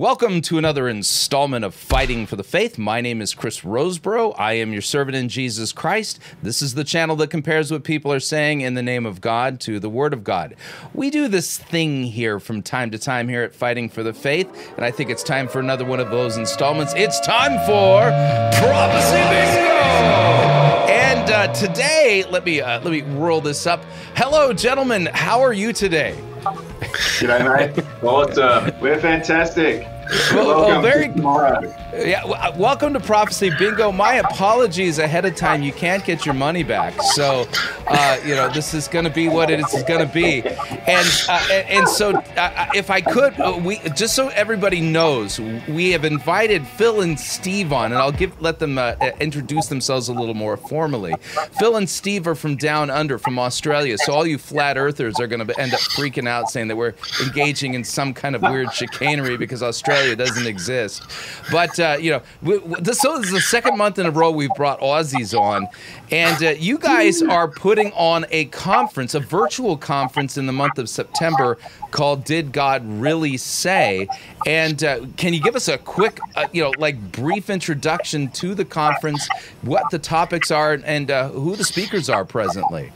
Welcome to another installment of Fighting for the Faith. My name is Chris Rosebrough. I am your servant in Jesus Christ. This is the channel that compares what people are saying in the name of God to the Word of God. We do this thing here from time to time here at Fighting for the Faith, and I think it's time for another one of those installments. It's time for Prophecy Bingo! And uh, today, let me uh, let me roll this up. Hello, gentlemen. How are you today? G'day, mate. Awesome. We're fantastic. Well, Welcome very- tomorrow. Yeah, w- uh, welcome to Prophecy Bingo. My apologies ahead of time. You can't get your money back. So, uh, you know, this is going to be what it is going to be. And uh, and, and so, uh, if I could, uh, we just so everybody knows, we have invited Phil and Steve on, and I'll give let them uh, uh, introduce themselves a little more formally. Phil and Steve are from down under, from Australia. So all you flat earthers are going to end up freaking out, saying that we're engaging in some kind of weird chicanery because Australia doesn't exist. But uh, you know, we, we- this, so this is the second month in a row we've brought Aussies on, and uh, you guys are putting on a conference, a virtual conference in the month of September called "Did God Really Say?" And uh, can you give us a quick, uh, you know, like brief introduction to the conference, what the topics are, and uh, who the speakers are presently?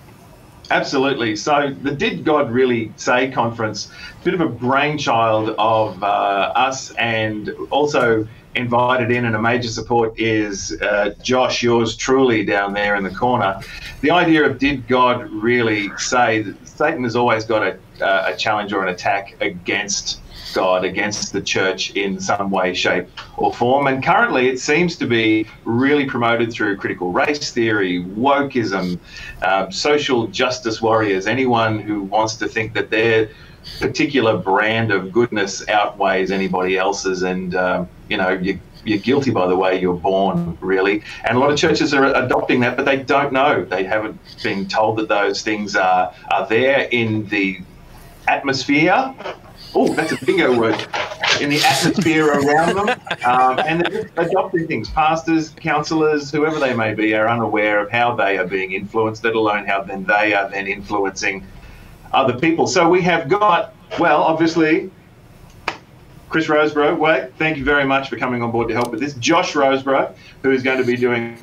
Absolutely. So, the Did God Really Say conference, bit of a brainchild of uh, us, and also invited in, and a major support is uh, Josh, yours truly, down there in the corner. The idea of Did God Really Say? that Satan has always got a, uh, a challenge or an attack against God against the church in some way, shape, or form. And currently, it seems to be really promoted through critical race theory, wokeism, um, social justice warriors, anyone who wants to think that their particular brand of goodness outweighs anybody else's. And, um, you know, you, you're guilty by the way you're born, really. And a lot of churches are adopting that, but they don't know. They haven't been told that those things are, are there in the atmosphere. Oh, that's a bingo word. In the atmosphere around them. Um, and they're adopting things. Pastors, counselors, whoever they may be, are unaware of how they are being influenced, let alone how then they are then influencing other people. So we have got, well, obviously, Chris Rosebrough. Wait, thank you very much for coming on board to help with this. Josh Rosebrough, who is going to be doing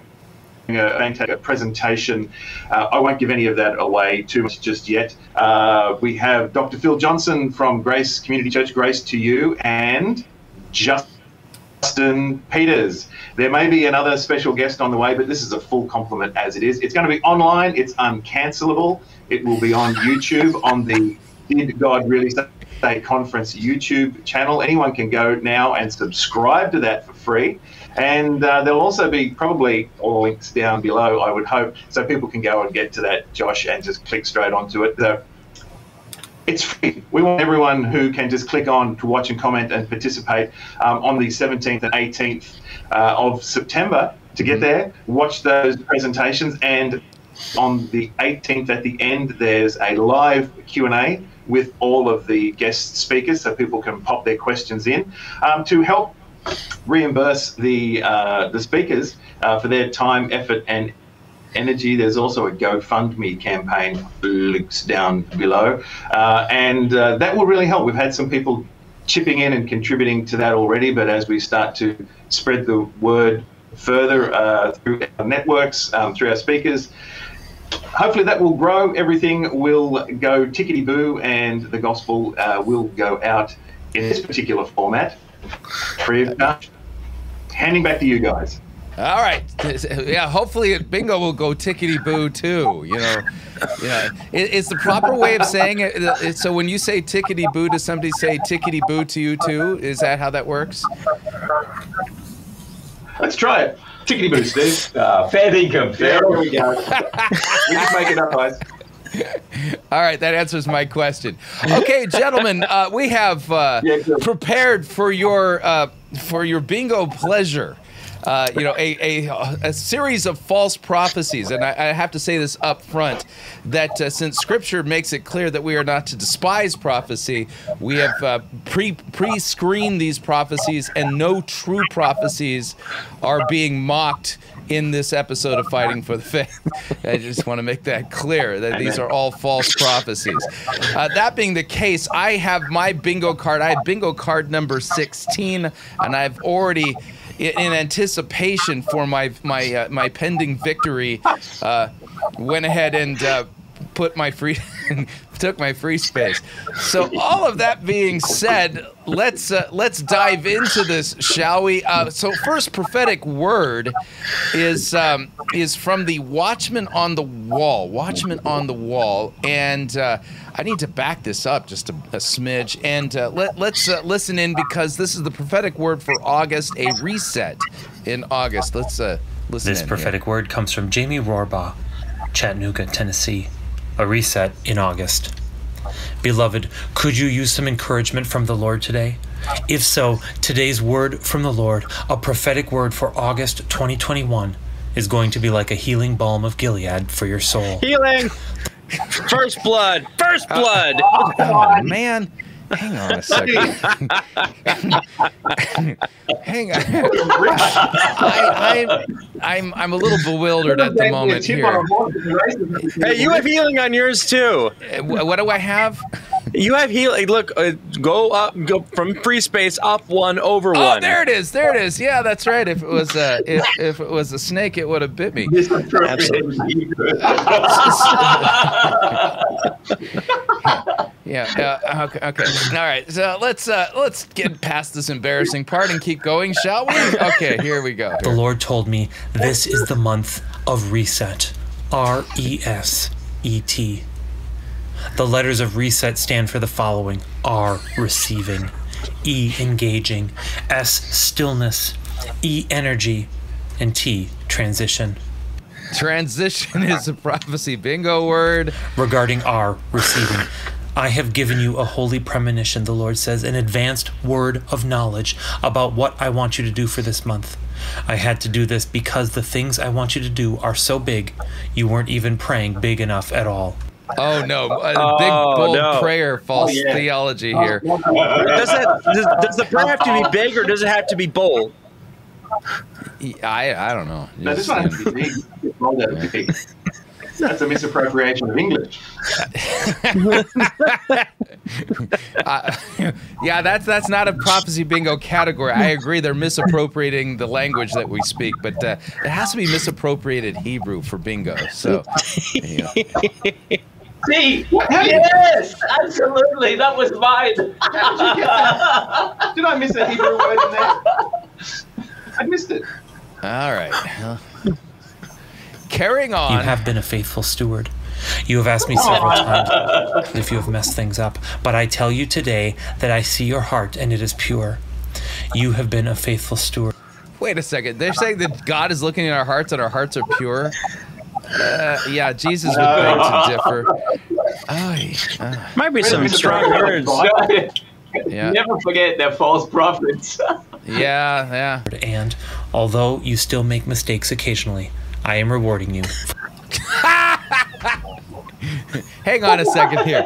a presentation. Uh, I won't give any of that away too much just yet. Uh, we have Dr. Phil Johnson from Grace Community Church, Grace to You, and Justin Peters. There may be another special guest on the way, but this is a full complement as it is. It's going to be online, it's uncancelable. It will be on YouTube on the Did God Really Say Conference YouTube channel. Anyone can go now and subscribe to that for free. And uh, there'll also be probably all links down below, I would hope, so people can go and get to that, Josh, and just click straight onto it. So it's free. We want everyone who can just click on to watch and comment and participate um, on the 17th and 18th uh, of September to get there, watch those presentations, and on the 18th at the end, there's a live Q&A with all of the guest speakers, so people can pop their questions in um, to help reimburse the uh, the speakers uh, for their time, effort, and energy. There's also a GoFundMe campaign links down below, uh, and uh, that will really help. We've had some people chipping in and contributing to that already, but as we start to spread the word further uh, through our networks, um, through our speakers. Hopefully that will grow. Everything will go tickety boo, and the gospel uh, will go out in this particular format free of charge. Handing back to you guys. All right, yeah. Hopefully, bingo will go tickety boo too. You know, yeah. It, it's the proper way of saying it. it- So when you say tickety boo, does somebody say tickety boo to you too? Is that how that works? Let's try it. Tickety boo, Steve. Uh, fair income. Fair There we go. we just make it up, guys. All right, that answers my question. Okay, gentlemen, uh, we have uh, Yeah, prepared for your uh, for your bingo pleasure. Uh, you know, a, a, a series of false prophecies. And I, I have to say this up front that uh, since Scripture makes it clear that we are not to despise prophecy, we have uh, pre pre screened these prophecies, and no true prophecies are being mocked in this episode of Fighting for the Faith. I just want to make that clear that these are all false prophecies. Uh, that being the case, I have my bingo card. I have bingo card number 16, and I've already. In anticipation for my my uh, my pending victory, uh, went ahead and uh, put my free took my free space. So all of that being said, let's uh, let's dive into this, shall we? Uh, so first prophetic word is um, is from the Watchman on the Wall. Watchman on the Wall, and uh, I need to back this up just a, a smidge, and uh, let let's uh, listen in because this is the prophetic word for August, a reset in August. Let's uh, listen. In. This prophetic here. word comes from Jamie Rohrbaugh, Chattanooga, Tennessee. A reset in August. Beloved, could you use some encouragement from the Lord today? If so, today's word from the Lord, a prophetic word for August 2021, is going to be like a healing balm of Gilead for your soul. Healing. First blood. First uh, blood. Oh man. Hang on a second. Hang on. I, I, I'm I'm a little bewildered at the moment here. Hey, you have healing on yours too. Uh, What do I have? You have healing. Look, uh, go up, go from free space up one over Oh, one. there it is. There it is. Yeah, that's right. If it was uh, if, if it was a snake, it would have bit me. Yeah. Uh, okay. Okay. All right. So let's uh, let's get past this embarrassing part and keep going, shall we? Okay. Here we go. The Lord told me this is the month of reset. R E S E T. The letters of reset stand for the following R, receiving, E, engaging, S, stillness, E, energy, and T, transition. Transition is a prophecy bingo word. Regarding R, receiving, I have given you a holy premonition, the Lord says, an advanced word of knowledge about what I want you to do for this month. I had to do this because the things I want you to do are so big, you weren't even praying big enough at all. Oh no! A big Oh, bold no. prayer, false oh, yeah. theology oh, here. Does that does, does the prayer have to be big or does it have to be bold? I I don't know. No, this one has to be big. Roll that big. That's a misappropriation of English. uh, yeah, that's that's not a prophecy bingo category. I agree. They're misappropriating the language that we speak, but uh, it has to be misappropriated Hebrew for bingo. So, you know. See, yes, absolutely. That was mine. Did you get that? Did I miss a Hebrew word in there? I missed it. all right. Well, carrying on. You have been a faithful steward. You have asked me several times if you have messed things up, but I tell you today that I see your heart and it is pure. You have been a faithful steward. Wait a second. They're saying that God is looking at our hearts and our hearts are pure. Uh, yeah, Jesus would beg to differ. Ay, uh, Might be some strong words. yeah, Never forget they're false prophets. yeah, yeah. And although you still make mistakes occasionally, I am rewarding you. Hang on a second here.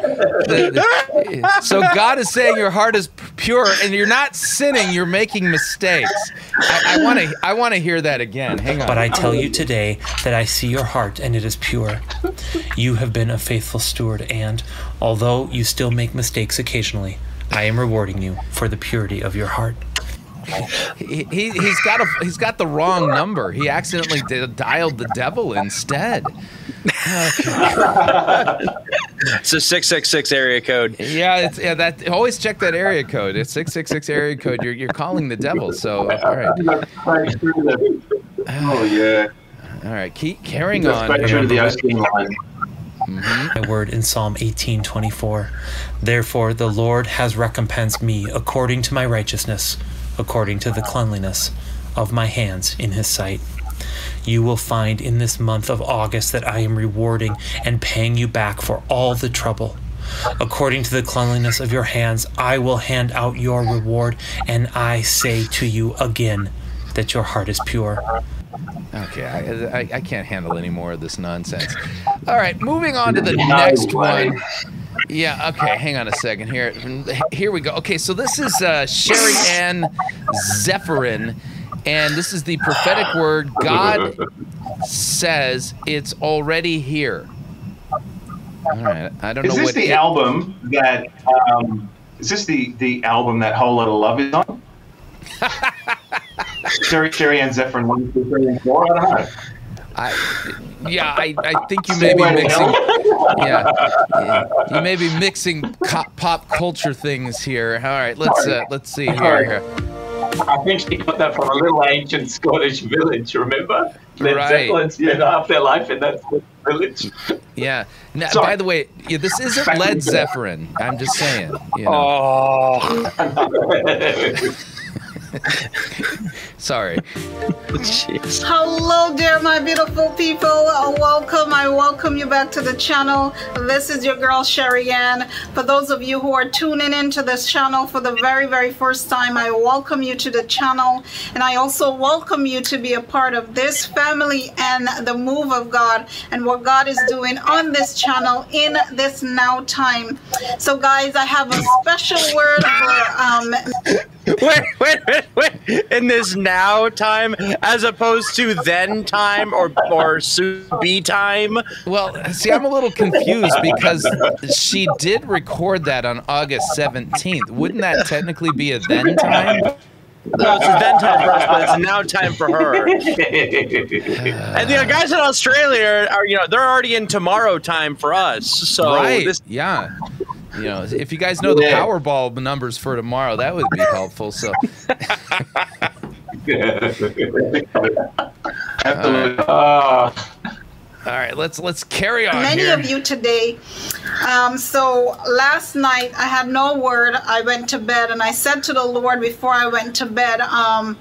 The- the- so God is saying your heart is pure and you're not sinning. You're making mistakes. I want to. I want to hear that again. Hang on. But I tell you today that I see your heart and it is pure. You have been a faithful steward, and although you still make mistakes occasionally, I am rewarding you for the purity of your heart. He, he he's got a he's got the wrong number. He accidentally di- dialed the devil instead. It's a six six six area code. Yeah, it's yeah. That always check that area code. It's six six six area code. You're you're calling the devil. So all right, Straight through the- Oh yeah, all right. Keep carrying Go on. straight through the Osteen line. Mm-hmm. my word in Psalm 18:24. Therefore the Lord has recompensed me according to my righteousness, according to the cleanliness of my hands in his sight. You will find in this month of August that I am rewarding and paying you back for all the trouble. According to the cleanliness of your hands, I will hand out your reward, and I say to you again, that your heart is pure. Okay, I, I, I can't handle any more of this nonsense. All right, moving on to the next one. Yeah, okay, hang on a second here. Here we go. Okay, so this is uh, Sherry Ann Zephyrin, and this is the prophetic word God says it's already here. All right, I don't Is know this what the it- album that? Um, is this the the album that Whole Lot of Love is on? Sherry, Sherry and Zephyrin one, two, three, and four. I don't know. I, yeah, I, I think you may be mixing. Yeah, yeah, you may be mixing co- pop culture things here. All right, let's uh, let's see here. I think she got that from a little ancient Scottish village, remember? Led Right. Zeppelin spent half their life in that village. Yeah. Now, Sorry. by the way, yeah, this isn't Led Zeppelin. I'm just saying. You know. Oh, Sorry. jeez. Hello there, my beautiful people. Welcome. I welcome you back to the channel. This is your girl, Sherry Ann. For those of you who are tuning into this channel for the very, very first time, I welcome you to the channel. And I also welcome you to be a part of this family and the move of God and what God is doing on this channel in this now time. So, guys, I have a special word for um, Wait, wait, wait, wait. In this now time, as opposed to then time or or soon be time. Well, see, I'm a little confused because she did record that on August 17th. Wouldn't that technically be a then time? No, it's a then time for us, but it's now time for her. And the guys in Australia are, you know, they're already in tomorrow time for us. So right. this Yeah. You know, if you guys know the Powerball numbers for tomorrow, that would be helpful. So, Absolutely. All right, let's let's carry on many here. of you today. Um, so last night I had no word. I went to bed and I said to the Lord before I went to bed, um,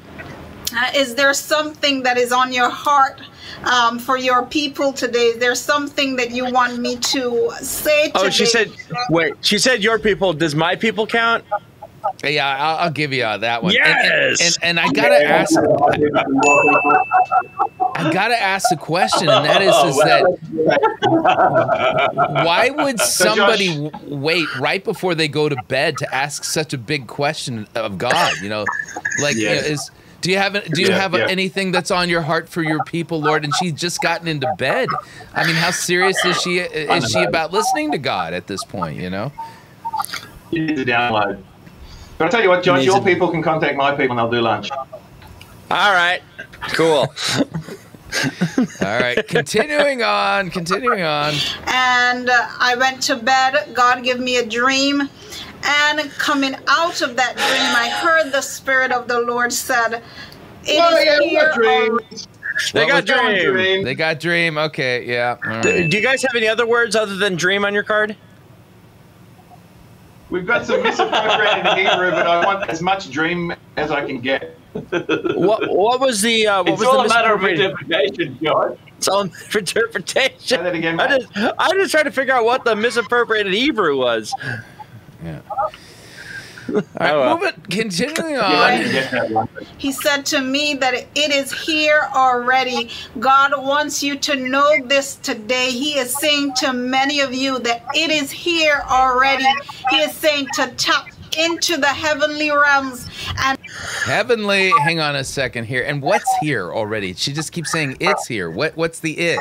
"Is there something that is on your heart?" Um, for your people today, is there something that you want me to say today? Oh, she said wait, she said your people, does my people count? Yeah, I'll, I'll give you uh, that one. And- and- Yes! And, and, I gotta ask, I gotta ask a question, and that is, is that why would somebody Josh- wait right before they go to bed to ask such a big question of God? You know, like you know, is do you have do you Yeah, have yeah. anything that's on your heart for your people, Lord? And she's just gotten into bed. I mean, how serious is she is she about listening to God at this point? You know. You need to download. But I'll tell you what, Josh, your people can contact my people and they'll do lunch. All right. Cool. All right, continuing on, continuing on. and uh, I went to bed. God gave me a dream. And coming out of that dream, I heard the Spirit of the Lord said, "It is Oh, yeah, here got dreams. They got was- dream. They got dream. Okay, yeah. all Do right. you guys have any other words other than dream on your card? We've got some misappropriated Hebrew, but I want as much dream as I can get. What what was the uh, what it's was all the a matter of misappropriated- interpretation, John. It's all for interpretation. Say that again, I just I just trying to figure out what the misappropriated Hebrew was. Yeah. All right, Oh, well. moving, continuing on. can get that one. He said to me that it is here already. God wants you to know this today. He is saying to many of you that it is here already. He is saying to tap into the heavenly realms and Heavenly, hang on a second here. And what's here already? She just keeps saying it's here. What what's the it?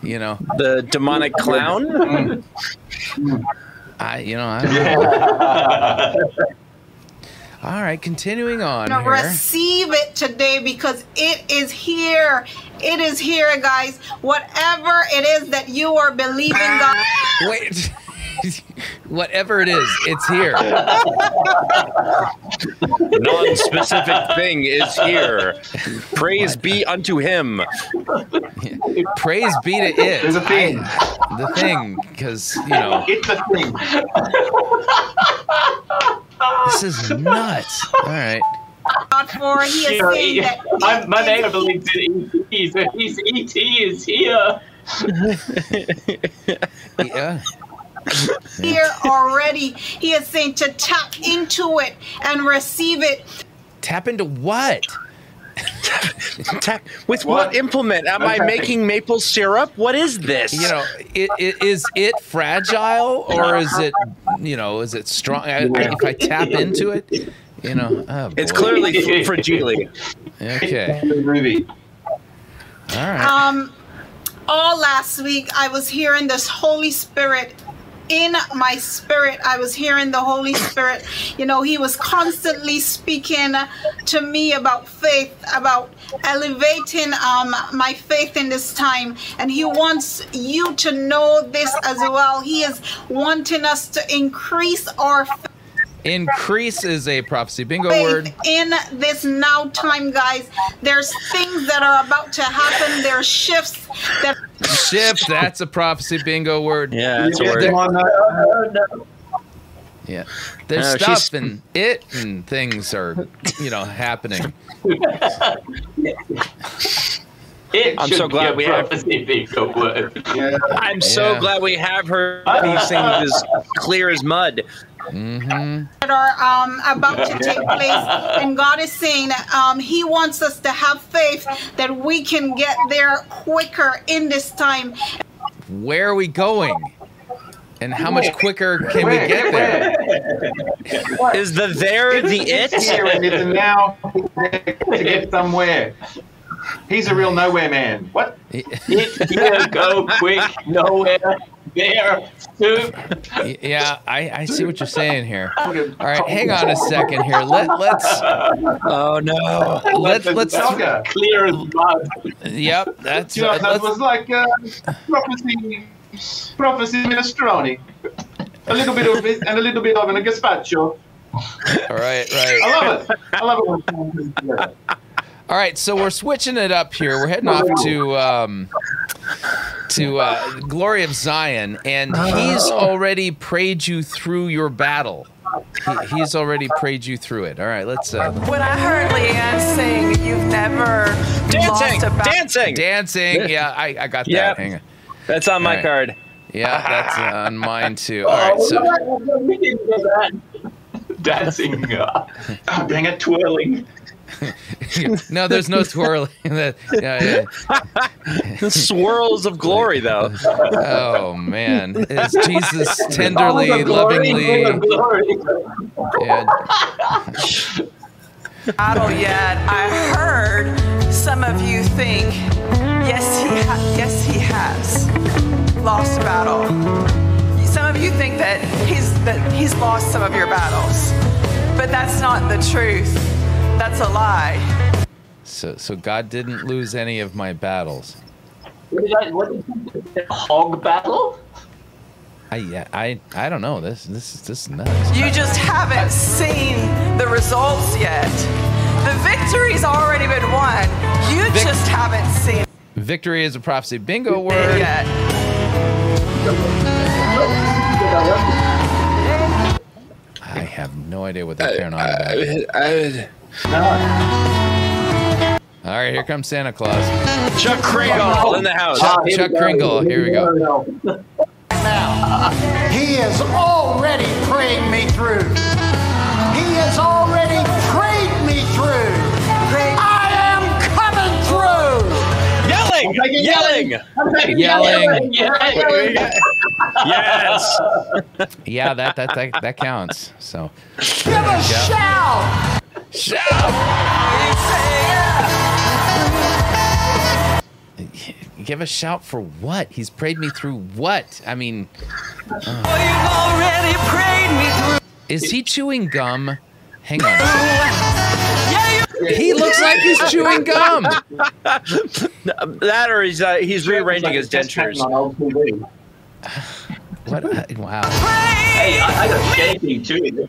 You know, The demonic clown. Mm. I you know, I don't know. All right, continuing on to here. receive it today because it is here. It is here, guys. Whatever it is that you are believing God. Wait. Whatever it is, it's here. Non-specific thing is here. Praise be unto him. Praise be to it. There's a thing. I- the thing, because you know It's a thing. this is nuts. All right. God for he is You saying he- that my, it my is neighbor believes in ET, so his ET is here. Yeah. here already. He is saying to tap into it and receive it. Tap into what? Tap- With what, What? implement? Am I making maple syrup? What is this? You know, it, it, is it fragile or is it, you know, is it strong? I, I, if I tap into it, you know, oh it's clearly f- fragile. okay. The. All right. Um, all last week I was hearing this Holy Spirit in my spirit. I was hearing the Holy Spirit. You know, He was constantly speaking to me about faith, about elevating um, my faith in this time. And He wants you to know this as well. He is wanting us to increase our Increase is a prophecy bingo faith word. in this now time, guys. There's things that are about to happen. There's shifts that Shift, that's a prophecy bingo word. Yeah, that's a Yeah, word. come Yeah. There's No, stuff she's- and it and things are, you know, happening. It I'm so glad we have- prophecy yeah. I'm so Yeah. glad we have her these things as clear as mud. hmm that are um, about to take place. And God is saying um, He wants us to have faith that we can get there quicker in this time. Where are we going? And how much quicker can we get there? Is the there the It's it? here and it's now to get somewhere. He's a real nowhere man. What? It, here, go, quick, nowhere, there, soon. Yeah, I, I see what you're saying here. All right, hang on a second here. Let let's Oh no. let's let's Soccer. Clear as mud. yep, that's You know, that was like uh, prophecy, prophecy minestrone. A little bit of it and a little bit of it, a gazpacho. all right, right. I love it. I love it All right, so we're switching it up here. We're heading off to um, to uh, Glory of Zion, and he's already prayed you through your battle. He, he's already prayed you through it. All right, let's uh, When I heard Leanne sing, you've never Dancing! lost a battle. Dancing! dancing. Yeah, I, I got that. Yep. Hang on. That's on my All right. card. Yeah, that's on mine too. All right, so Oh, we didn't get that. Dancing. Uh, oh, dang it, twirling. no, there's no twirling. That- yeah, yeah. The swirls of glory, though. Oh man, is Jesus tenderly, glory, lovingly? Yeah, battle yet. I heard some of you think, yes, he ha- yes he has lost a battle. Some of you think that he's that he's lost some of your battles, but that's not the truth. That's a lie. so so God didn't lose any of my battles. What did I, what did you Hog battle? I yeah, I I don't know. This this is this is nuts. You just haven't seen the results yet. The victory's already been won. You Vic- just haven't seen Victory is a prophecy. Bingo it word. yet. I have no idea what they're carrying on about. All right, here comes Santa Claus. Chuck Kringle in the house. Chuck, Chuck Kringle. Here we go. Now, He has already prayed me through. He has already prayed me through. I am coming through. Yelling! Yelling! Yelling. Yes! Yeah, that that that, that counts. So Give a shout. Give a shout for what? He's prayed me through what? I mean, You've already prayed me through. is he chewing gum? Hang on. He looks like he's chewing gum. that or he's uh, he's rearranging his dentures. On old TV. What? Wow. Hey, I, I got shaking too.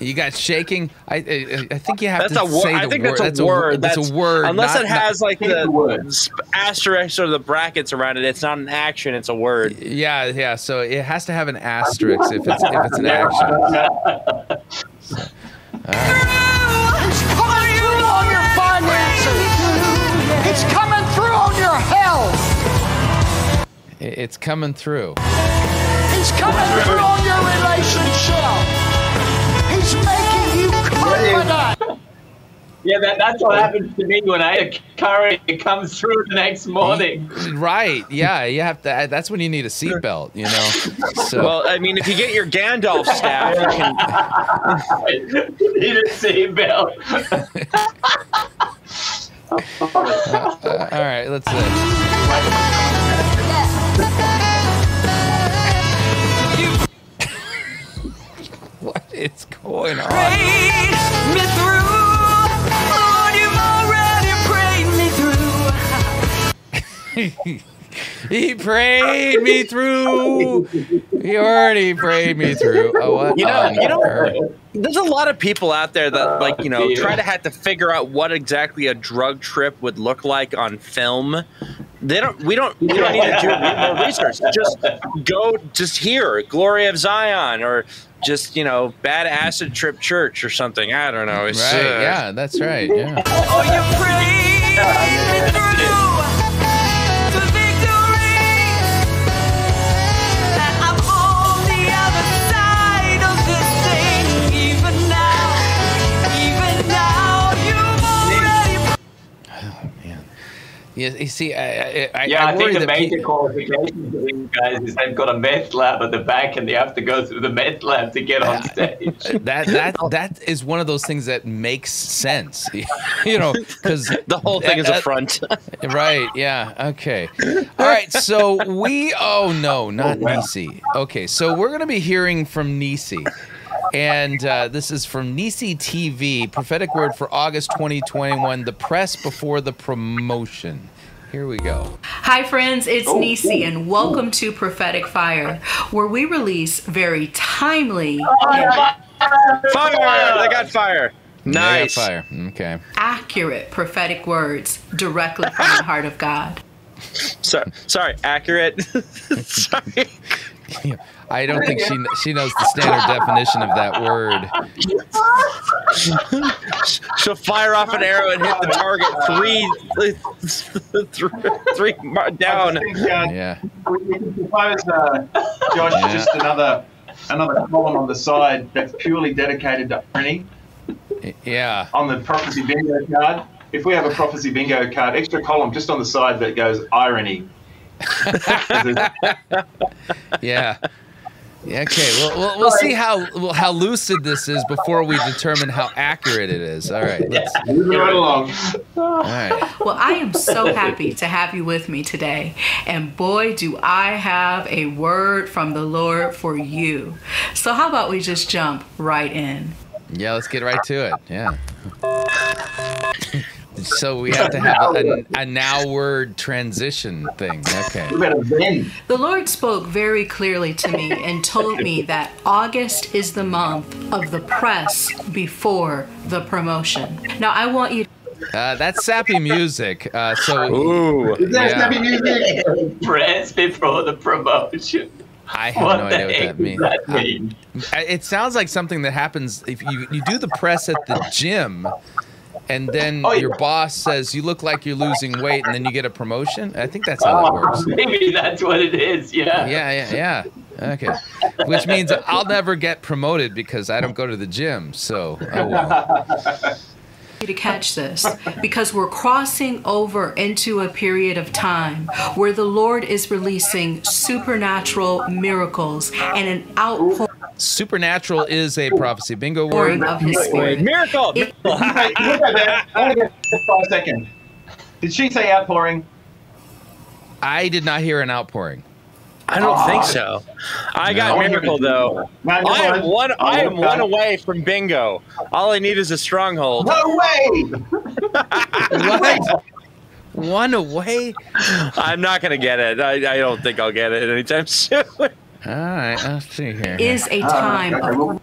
It's shaking. You got shaking. I I, I think you have That's to a word. say I think word. that's a word. That's, a word. Unless not- it has like the the word. asterisk or the brackets around it. It's not an action. It's a word. yeah, yeah. So it has to have an asterisk if it's if it's an action. It's coming through on your finances. It's coming through on your health. It's coming through. He's coming through on your relationship. He's making you confident. Yeah, that, that's what happens to me when I eat a curry. It comes through the next morning. Right. Yeah. You have to. That's when you need a seatbelt. You know. So. Well, I mean, if you get your Gandalf staff, you can. Need a seatbelt. uh, all right. Let's. Uh, is going on? me through. Lord, you've already prayed me through. He prayed me through. He already prayed me through. Oh, what? You know, you know, there's a lot of people out there that, oh, like, you know, try to have to figure out what exactly a drug trip would look like on film. They don't. We don't. We don't need to do more research. Just go. Just hear "Glory of Zion" or just you know, "Bad Acid Trip Church" or something. I don't know. It's, Right. uh, Yeah. That's right. Yeah. Oh, Yeah. You see, I, I, I, Yeah, I, worry think the that pe- major qualification for these guys is they've got a meth lab at the back and they have to go through the meth lab to get on stage. that that that is one of those things that makes sense you know because The whole thing is a front. right yeah okay all right so we oh no not oh, wow. nisi okay so we're gonna be hearing from nisi and uh, this is from Nisi TV, prophetic word for August 2021, the press before the promotion. Here we go. Hi, friends, it's Nisi, and welcome to Prophetic Fire, where we release very timely and Fire! They got fire. They got Nice. fire. Okay. accurate prophetic words directly from the heart of God. So, sorry, accurate. sorry. I don't think she she knows the standard definition of that word. She'll fire off an arrow and hit the target three, three, three down. I think, uh, Yeah. we we can propose, uh, Josh, Yeah. just another another column on the side that's purely dedicated to irony Yeah. on the prophecy bingo card. If we have a prophecy bingo card, extra column just on the side that goes irony. Yeah. Yeah, Okay, we'll, we'll, we'll see how well, how lucid this is before we determine how accurate it is. All right, let's, Moving right along. all right. Well, I am so happy to have you with me today. And boy, do I have a word from the Lord for you. So, how about we just jump right in? Yeah, let's get right to it. Yeah. So we have to have a, a now word transition thing. Okay. We better bend. The Lord spoke very clearly to me and told me that August is the month of the press before the promotion. Now, I want you Uh, that's sappy music. Uh, so Ooh. Is that Yeah. snappy music? Press before the promotion. I have What no idea what that means. that mean? I- It sounds like something that happens if you you do the press at the gym, and then Oh, yeah. your boss says you look like you're losing weight, and then you get a promotion. I think that's how that oh, works. Maybe that's what it is. Yeah. Yeah, yeah, yeah. Okay. Which means I'll never get promoted because I don't go to the gym. So, oh well. to catch this because we're crossing over into a period of time where the Lord is releasing supernatural miracles and an outpouring Supernatural is a prophecy. Bingo word. of His Spirit. Miracle. It- Look at that. I want to get five seconds. Did she say outpouring? I did not hear an outpouring. I don't think ah. so. I got miracle though. No, never I am one. I oh, am one away from bingo. All I need is a stronghold. No way! What? One away? I'm not gonna get it. I, I don't think I'll get it anytime soon. All right, let's see here. is a time of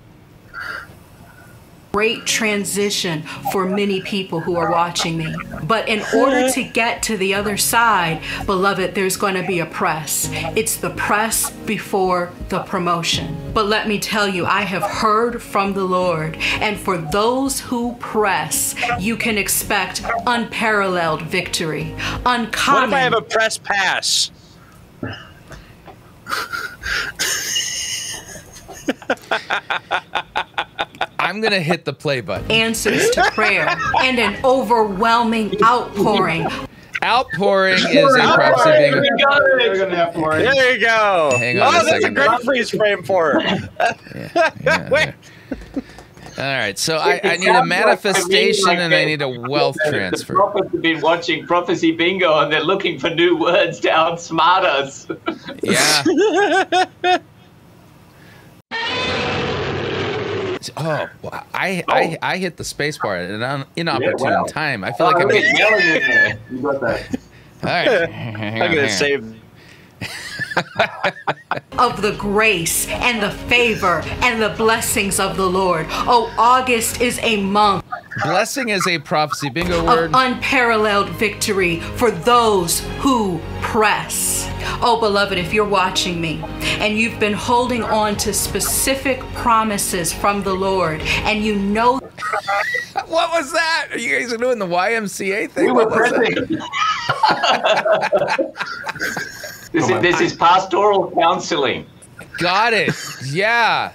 great transition for many people who are watching me. But in order to get to the other side, beloved, there's going to be a press. It's the press before the promotion. But let me tell you, I have heard from the Lord, and for those who press, you can expect unparalleled victory, uncommon. What if I have a press pass? I'm I'm gonna hit the play button. answers to prayer and an overwhelming outpouring Outpouring is a prophecy being. We got We're it. gonna have more. There you go. Hang on oh, a that's second. a great freeze frame for her. Yeah, Wait. All right, so I, I need a sounds like to me manifestation like and I need a wealth The transfer. prophets have been watching Prophecy Bingo and they're looking for new words to outsmart us. Yeah. Oh, wow. I, I oh. I hit the space bar at an un- inopportune wow. time. I feel oh, like I'm. Oh, wait, yelling in there. You got that. All right. I'm on, gonna save. of the grace and the favor and the blessings of the Lord. Oh, August is a month Blessing is a prophecy. Bingo word. of unparalleled victory for those who press. Oh, beloved, if you're watching me and you've been holding on to specific promises from the Lord and you know What was that? Are you guys doing the YMCA thing? We were What was that? pressing. This is, this is pastoral counseling. Got it. Yeah.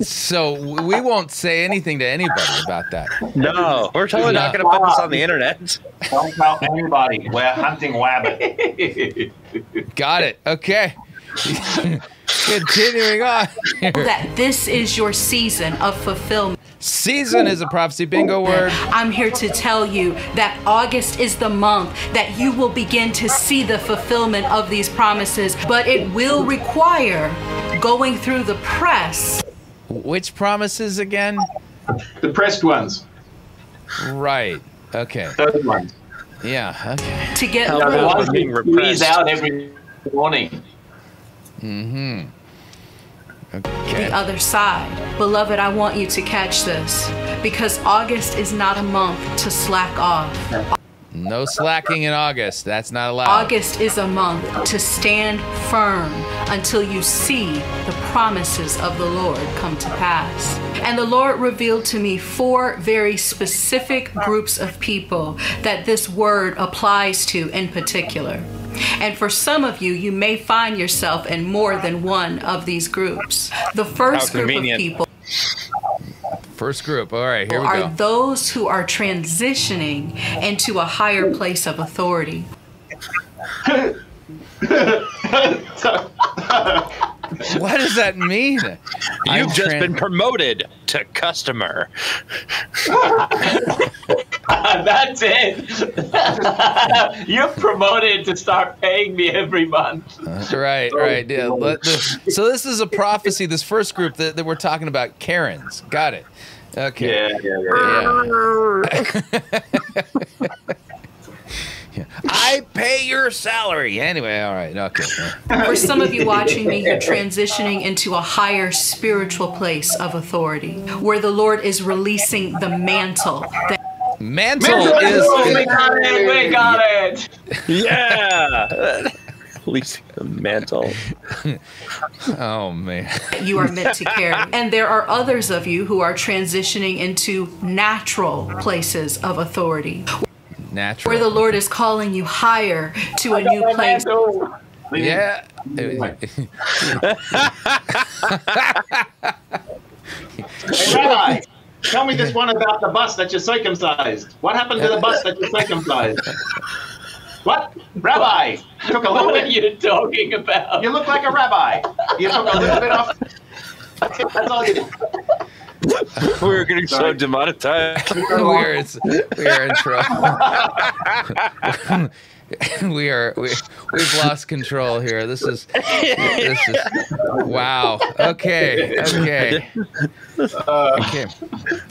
So we won't say anything to anybody about that. No, we're totally not gonna put this on the internet. Don't tell anybody. We're hunting wabbit. Got it. Okay. Continuing on. that this is your season of fulfillment. Season is a prophecy. Bingo word. I'm here to tell you that August is the month that you will begin to see the fulfillment of these promises, but it will require going through the press Which promises again? The pressed ones. Right. Okay. Those ones. Yeah. Okay. to get Hell The ones being you repressed. out every morning. Mm-hmm. The other side. Beloved, I want you to catch this because August is not a month to slack off. No slacking in August. That's not allowed. August is a month to stand firm until you see the promises of the Lord come to pass. And the Lord revealed to me four very specific groups of people that this word applies to in particular. And for some of you, you may find yourself in more than one of these groups. The first group of people First group. All right. Here we are go. those who are transitioning into a higher place of authority. What does that mean? I'm You've just tran- been promoted to customer. That's it. You're promoted to start paying me every month. Right, right. Yeah. So this is a prophecy. This first group that, that we're talking about, Karens. Got it. Okay. Yeah, yeah, yeah. Yeah. Yeah. I pay your salary. Anyway, all right. Okay. For some of you watching me, you're transitioning into a higher spiritual place of authority where the Lord is releasing the mantle that Mantle We is. got it. We got it. Yeah. At least a mantle. Oh man. you are meant to carry. And there are others of you who are transitioning into natural places of authority Natural. where the Lord is calling you higher to a new place. Yeah. Hey, Rabbi, tell me this one about the bus that you circumcised. What happened to the bus that you circumcised? What? Rabbi, took a little What are bit. you talking about? You look like a rabbi. You took a little bit off. That's all you did. We're getting so Sorry. demonetized. we are we are in trouble. we are we we've lost control here. This is this is wow. Okay, okay, uh, okay.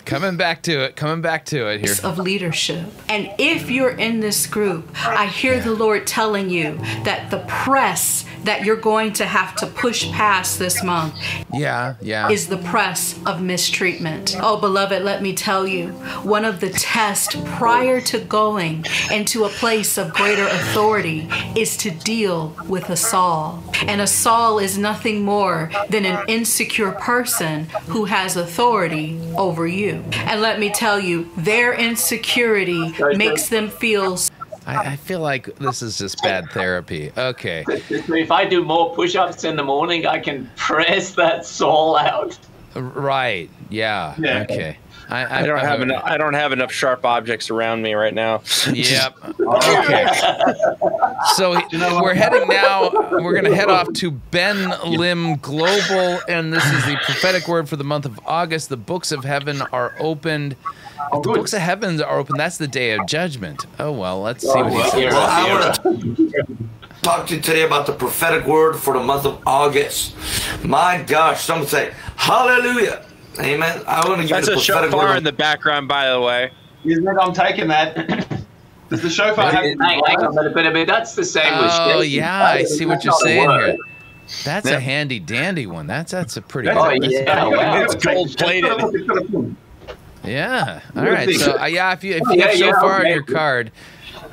Coming back to it. Coming back to it here. of leadership. And if you're in this group, I hear the Lord telling you that the press that you're going to have to push past this month Yeah, yeah. is the press of mistreatment. Oh, beloved, let me tell you, one of the tests prior to going into a place of greater authority is to deal with a Saul. And a Saul is nothing more than an insecure person who has authority over you. And let me tell you, their insecurity makes them feel I, I feel like this is just bad therapy. Okay. If I do more push-ups in the morning, I can press that soul out. Right. Yeah. Yeah. Okay. I, I don't have enough. I don't have enough sharp objects around me right now. Yep. Okay. So we're heading now. We're going to head off to Ben Lim Global, and this is the prophetic word for the month of August. The books of heaven are opened. If the books of heaven are open, that's the day of judgment. Oh well, let's see what he says. Well, I want to talk to you today about the prophetic word for the month of August. My gosh, some say hallelujah. Amen. I want to give That's you a the prophetic shofar word. in the background, by the way. Isn't? I'm taking that. Does the shofar have? Hang, hang on a but I mean, that's the same Oh shaking. yeah, I see what you're saying here. That's a handy dandy one. That's that's a pretty. Oh, good- yeah. that's- wow. It's gold plated. Yeah. All right. So uh, yeah, if you if you Yeah, have so yeah, far on okay. your card,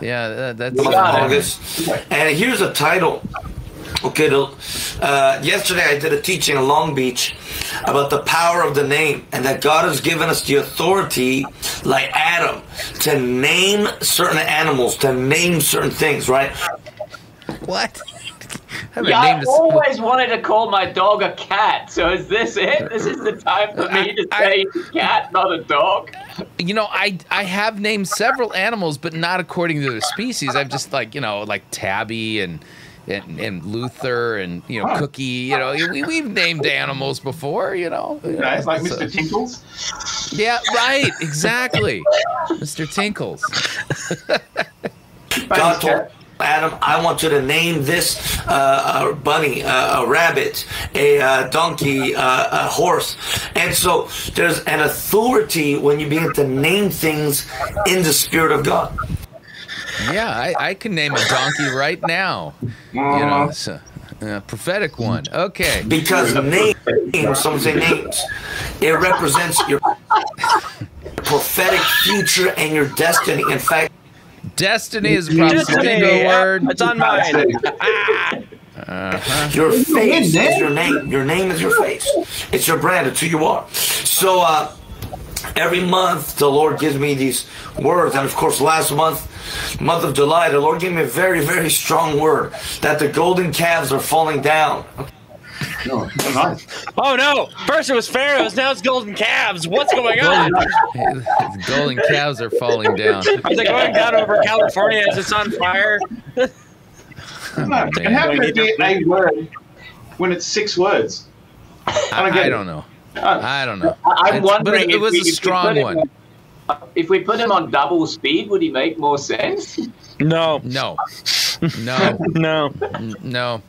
yeah, that, that's. August. And here's a title. Okay, the, uh, yesterday I did a teaching in Long Beach about the power of the name and that God has given us the authority, like Adam, to name certain animals, to name certain things, right? What? I haven't Yeah, named I this- always wanted to call my dog a cat. So is this it? This is the time for me to I- say cat, not a dog. You know, I I have named several animals, but not according to their species. I've just like you know like Tabby and. And, and Luther and you know Cookie, you know we, we've named animals before, you know. Guys like So- Mr. Tinkles. Yeah, right, exactly, Mr. Tinkles. God told Adam, I want you to name this uh, a bunny, uh, a rabbit, a uh, donkey, uh, a horse. And so there's an authority when you begin to name things in the Spirit of God. Yeah, I, I can name a donkey right now. You know, so, uh, prophetic one. Okay. Because names, some say names, it represents your prophetic future and your destiny. In fact, Destiny is a prophecy Destiny, bingo yeah, word. It's on mine. Your face is your name. Your name is your face. It's your brand. It's who you are. So uh, every month, the Lord gives me these words, and of course, last month, month of July, the Lord gave me a very, very strong word that the golden calves are falling down. Oh, nice. Oh no! First it was pharaohs, now it's golden calves. What's going on? The golden calves are falling down. Are they going down over California as it's on fire? No, and how can it be a word when it's six words? I, don't get I don't know. Oh. I don't know. I'm It's- wondering but it, it if was we- a we strong put it one. on- If we put him on double speed, would he make more sense? No, No, no, no. n- no.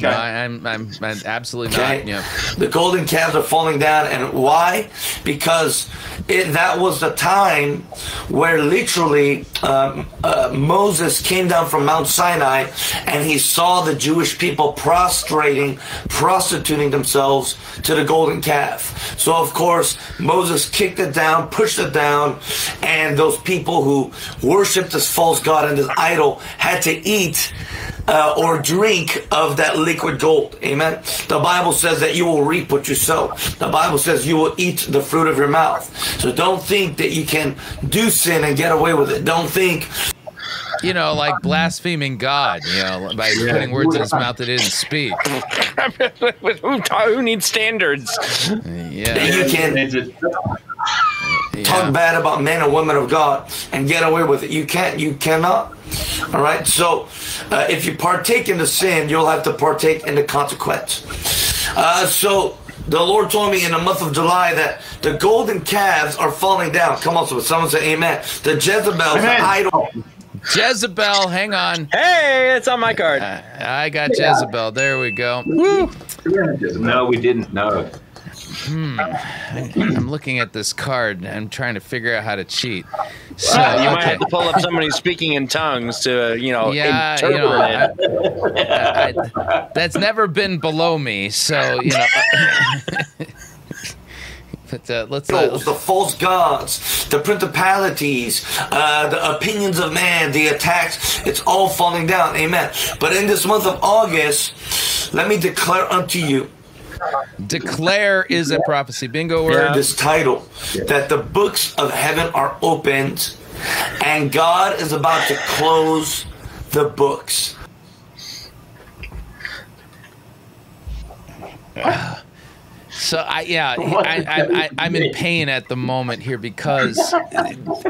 no I, I'm, I'm, I'm absolutely Okay. not. Yeah. The golden calves are falling down, and why? Because it, that was the time where literally um, uh, Moses came down from Mount Sinai, and he saw the Jewish people prostrating, prostituting themselves to the golden calf. So of course Moses kicked it down, pushed it down, and those people who worshipped this false god and this idol had to eat uh, or drink of that liquid gold. Amen. The Bible says that you will reap what you sow. The Bible says you will eat the fruit of your mouth. So don't think that you can do sin and get away with it. Don't think You know, like blaspheming God. You know, by putting words in his mouth that he didn't speak. who, who needs standards? Yeah. you can It's a- talk bad about men and women of God and get away with it. You can't. You cannot. All right. So uh, if you partake in the sin, you'll have to partake in the consequence. Uh, so. The Lord told me in the month of July that the golden calves are falling down. Come on, so someone say amen. The Jezebels, the Amen. idol, Jezebel, hang on. Hey, it's on my card. I got Jezebel. There we go. No, we didn't. No. I'm looking at this card and I'm trying to figure out how to cheat. So you might have to pull up somebody speaking in tongues to, uh, you know, Yeah, you know, it. I- I- that's never been below me. So you know. but uh, let's. Uh, idols, the false gods, the principalities, uh, the opinions of man, the attacks, it's all falling down. Amen. But in this month of August, let me declare unto you declare is a prophecy. Bingo word. this title that the books of heaven are opened and God is about to close the books. So I yeah I, I, I I'm in pain at the moment here because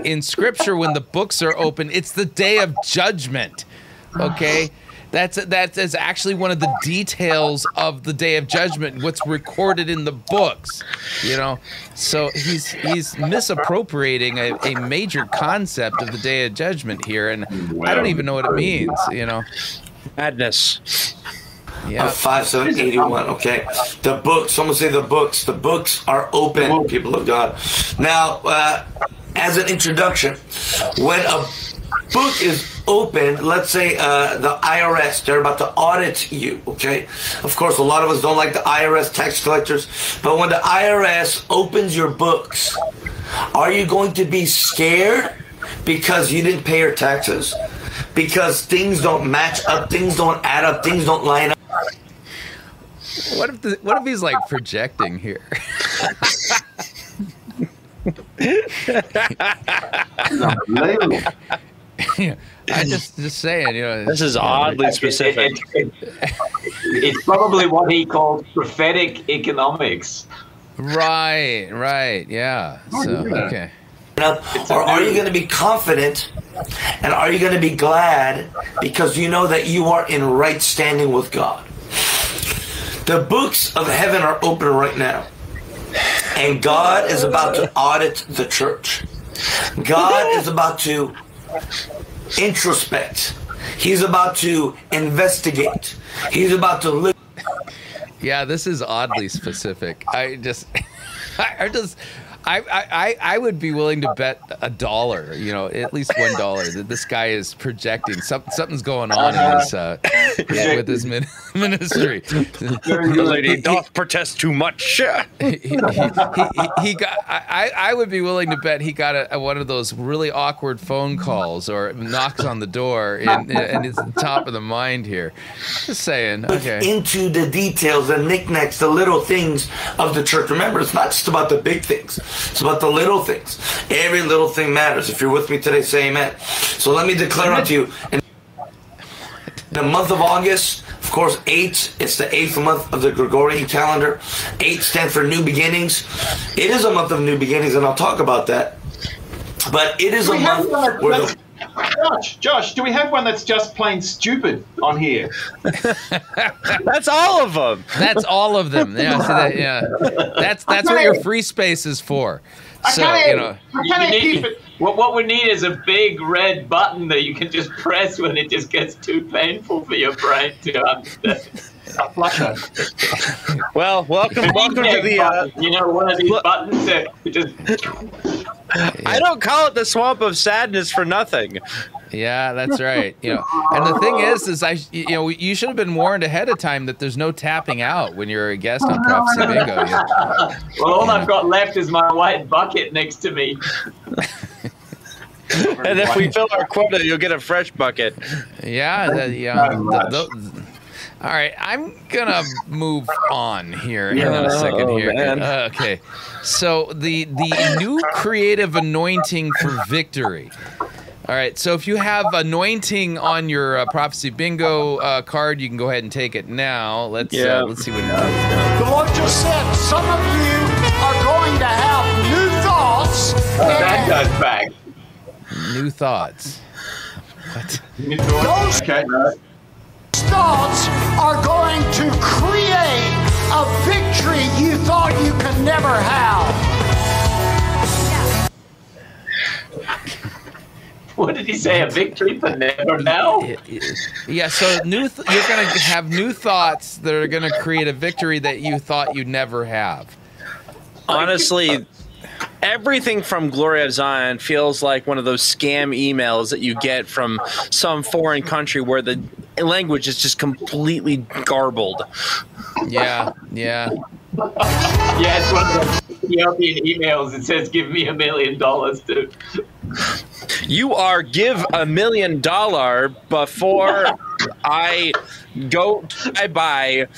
in Scripture when the books are open it's the day of judgment. Okay. That's that is actually one of the details of the day of judgment. What's recorded in the books, you know. So he's he's misappropriating a, a major concept of the day of judgment here, and I don't even know what it means. You know, madness. Yeah. Uh, five seven eighty one. Okay, the books. Someone say the books. The books are open. People of God. Now, uh, as an introduction, when a book is open, let's say uh, the IRS, they're about to audit you, okay? Of course, a lot of us don't like the IRS tax collectors, but when the IRS opens your books, are you going to be scared because you didn't pay your taxes? Because things don't match up, things don't add up, things don't line up. What if the, what if he's like projecting here? I just just saying, you know. This is oddly specific. It, it, it, it's probably what he calls prophetic economics. Right, right, yeah. Oh, so okay. Or are you going to be confident and are you going to be glad because you know that you are in right standing with God? The books of heaven are open right now. And God is about to audit the church. God is about to introspect. He's about to investigate. He's about to look. Yeah, this is oddly specific. I just, I just, I, I, I would be willing to bet a dollar, you know, at least one dollar that this guy is projecting. Some, something's going on in his, uh, yeah, with his min- ministry. the lady doth protest too much. he, he, he, he, got. I, I would be willing to bet he got a, a, one of those really awkward phone calls or knocks on the door, and, and it's the top of the mind here. Just saying. Okay. Into the details, the knickknacks, the little things of the church. Remember, it's not just about the big things. It's about the little things. Every little thing matters. If you're with me today, say amen. So let me declare unto you. In the month of August, of course, eight, it's the eighth month of the Gregorian calendar. Eight stands for new beginnings. It is a month of new beginnings, and I'll talk about that. But it is a month where the Josh, Josh, do we have one that's just plain stupid on here? that's all of them. That's all of them. Yeah, so that, yeah. That's that's what your free space is for. So you know, you need, what what we need is a big red button that you can just press when it just gets too painful for your brain to understand. A flusher. Well, welcome, welcome to the. Uh, you know, one of these look, buttons that just. I don't call it the swamp of sadness for nothing. Yeah, that's right. You know, and the thing is, is I, you know, you should have been warned ahead of time that there's no tapping out when you're a guest on Prophecy Bingo. Yeah. well, all I've got left is my white bucket next to me. and if we fill our quota, you'll get a fresh bucket. Yeah, the, yeah. The, the, all right, I'm gonna move on here in a second oh, here. man. okay, so the the new creative anointing for victory. All right, so if you have anointing on your uh, prophecy bingo uh, card, you can go ahead and take it now. Let's Yeah. uh, let's see what it does. The Lord just said some of you are going to have new thoughts. that and guy's back. New thoughts. What? Those Okay. Thoughts are going to create a victory you thought you could never have. What did he say? A victory for never now? Yeah, so new th- you're gonna have new thoughts that are gonna create a victory that you thought you'd never have. Honestly, everything from Glory of Zion feels like one of those scam emails that you get from some foreign country where the language is just completely garbled. Yeah, yeah. Yeah, it's one of those Ethiopian emails that says, "Give me a million dollars to." You are give a million dollar before I go I buy.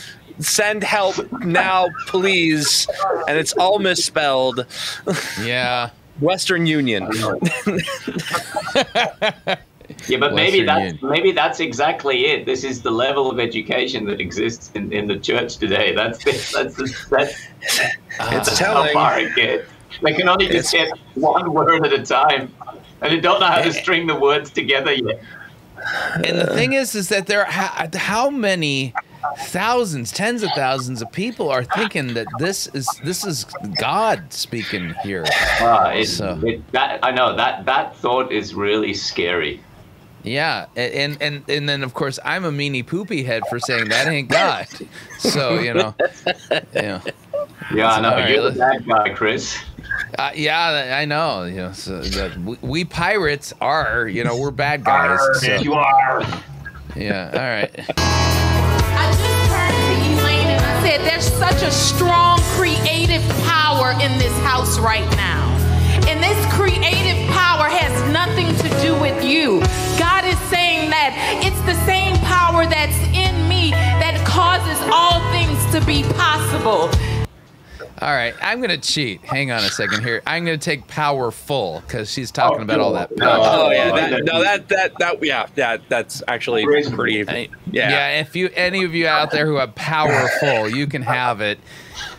Send help now, please. And it's all misspelled. Yeah. Western Union. Yeah, but maybe that's Union. maybe that's exactly it. This is the level of education that exists in, in the church today. That's that's that's, that's, It's how telling. far it gets. They can only just get one word at a time, and they don't know how to string the words together yet. And the thing is, is that there are how, how many thousands, tens of thousands of people are thinking that this is this is God speaking here. Ah, it, So- it, that I know that that thought is really scary. Yeah, and and and then of course I'm a meanie poopy head for saying that ain't God. So you know, yeah, Yeah, I know. All right, You're the bad guy, Chris. uh, yeah, I know. You know, so that we, we pirates are, you know, we're bad guys. So, you are. yeah, all right. I just turned to Elaine and I said, There's such a strong creative power in this house right now. And this creative power has nothing to do with you. God is saying that it's the same power that's in me that causes all things to be possible. All right, I'm gonna cheat. Hang on a second here. I'm gonna take powerful because she's talking about all that oh, power. Oh yeah, that, no, that that that yeah, that that's actually pretty. Yeah. yeah. If you any of you out there who have powerful, you can have it.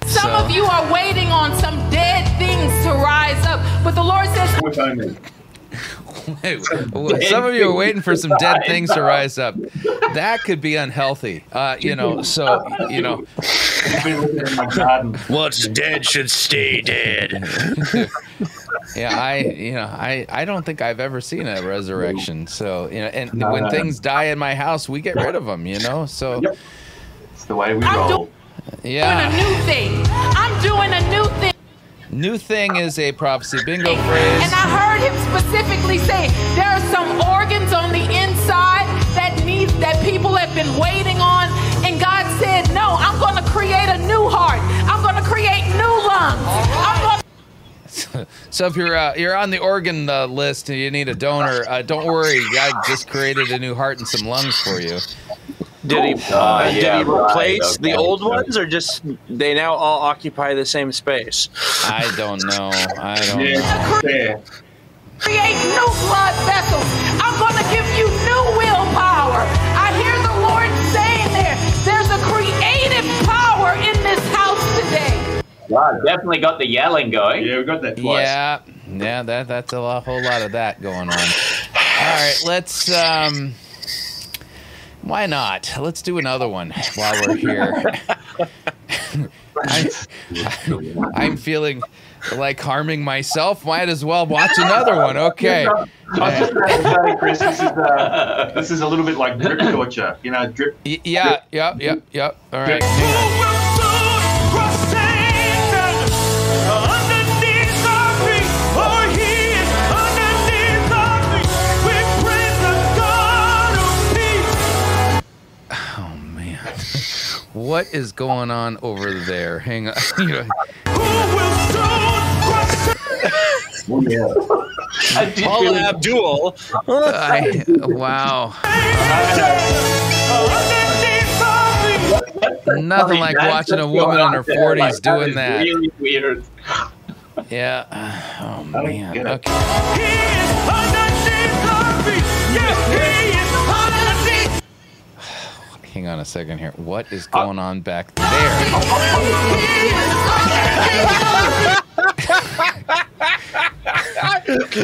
Some So- of you are waiting on some dead things to rise up, but the Lord says, Which only. Some of you are waiting for some dead things to rise up. That could be unhealthy. Uh, you know, so you know, I've been looking in my garden. What's dead should stay dead. yeah, I you know, I I don't think I've ever seen a resurrection. So you know, and when no, no. things die in my house, we get rid of them. You know, so Yep. It's the way we I'm roll. doing a new thing. I'm doing a new thing. New thing is a prophecy bingo phrase. And. I heard him specifically say there are some organs on the inside that need that people have been waiting on. And God said, No, I'm gonna create a new heart. I'm gonna create new lungs. I'm gonna So if you're uh, you're on the organ uh, list and you need a donor, uh, don't worry. God just created a new heart and some lungs for you. Did he? Oh, Uh, yeah, did he right, replace the old ones, or just they now all occupy the same space? I don't know. I don't know. Yeah, there. create new blood vessels. I'm gonna give you new willpower. I hear the Lord saying there, there's a creative power in this house today. Wow, definitely got the yelling going. Yeah, we got that twice. Yeah, yeah, that that's a lot, whole lot of that going on. All right, let's. um Why not? Let's do another one while we're here. I, I'm feeling like harming myself. Might as well watch another one. Okay. I was just about say, Chris, this is, uh, this is a little bit like drip torture. You know, drip. Y- yeah. Yep. Yep. Yep. All right. What is going on over there? Hang on. You know, Oh, yeah. I did Paula Abdul. I, wow. Nothing like watching a woman in her 40s doing is that. Really weird. Yeah. Oh man. get it. Okay. Hang on a second here. What is going on back there?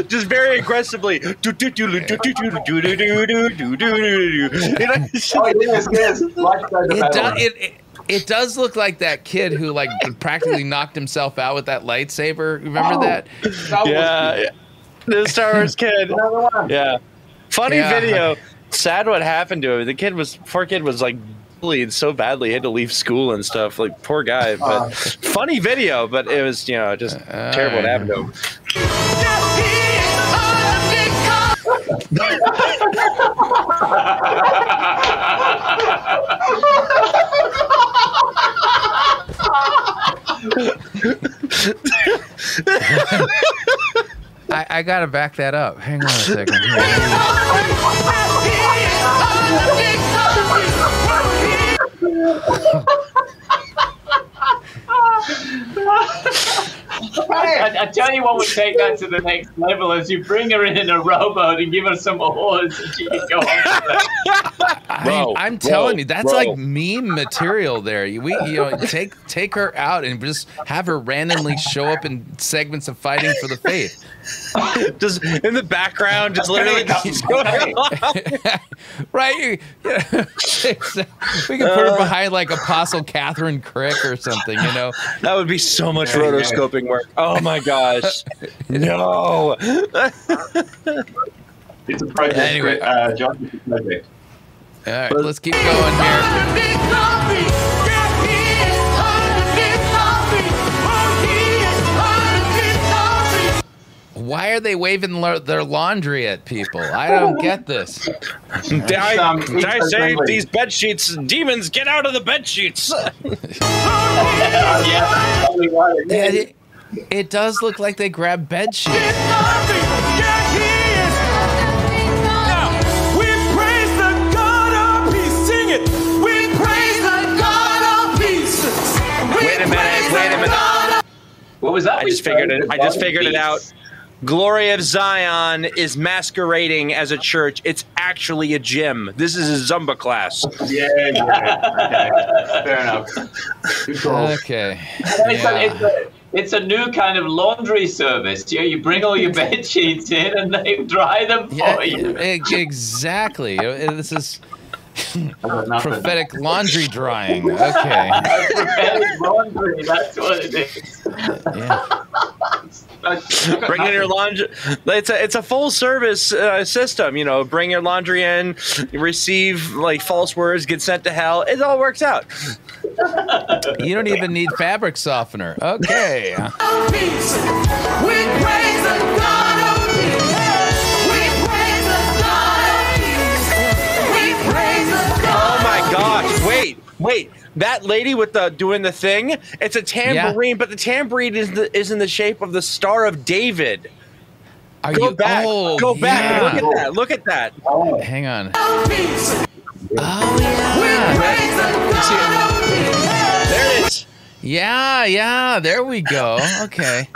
just very aggressively. Do, do, do, do, do, do, do, do, do, do, do, do, do, do, do. You know, it's just- Oh, yes, yes. Like so the It, does look like that kid who like practically knocked himself out with that lightsaber. Remember Oh. that? That was- yeah, yeah. The Star Wars kid. Another one. Yeah. Funny Yeah. video. Sad what happened to him. The kid was poor kid was like bullied so badly he had to leave school and stuff. Like poor guy. Uh, but funny video, but it was, you know, just uh, terrible what happened to him. I, I gotta back that up. Hang on a second. Here. I, I tell you what would take that to the next level is you bring her in in a rowboat and give her some oars and she can go on. I Bro, mean, I'm bro, telling you, that's bro. like meme material. There, You- we you know take take her out and just have her randomly show up in segments of fighting for the faith. just in the background, just literally. right? You- yeah. we can put her uh. behind like Apostle Kathryn Krick or something. You know, That would be so much rotoscoping work. Oh my gosh. No. It's a project, Anyway. uh, John. It's a project. all right, let's keep going here. Why are they waving la- their laundry at people? I don't get this. Did I, um, did I it's say friendly. these bed sheets? Demons, get out of the bed sheets. yeah, probably what it Yeah, is. It, it does look like they grabbed bed sheets. Wait a minute. Wait a minute. What was that? I just figured it. I just figured it out. Glory of Zion is masquerading as a church. It's actually a gym. This is a Zumba class. Yeah, yeah. Okay. Fair enough. Good call. Okay. It's, a, Yeah. It's, a, new kind of laundry service. You, you bring all your bed sheets in and they dry them for Yeah, you. e- exactly. Uh, This is prophetic laundry drying. Okay. Prophetic laundry, that's what it is. Yeah. Bring in your laundry. It's a it's a full service uh, system. You know, bring your laundry in, receive like false words, get sent to hell. It all works out. You don't even need fabric softener. Okay. Oh my gosh! Wait, wait. That lady with the doing the thing. It's a tambourine, but the tambourine is the, is in the shape of the Star of David. Are Go you back. Oh, Go back. yeah. Look at that. Look at that. Hang on. Oh, oh yeah. There it is. Yeah, yeah. There we go. Okay.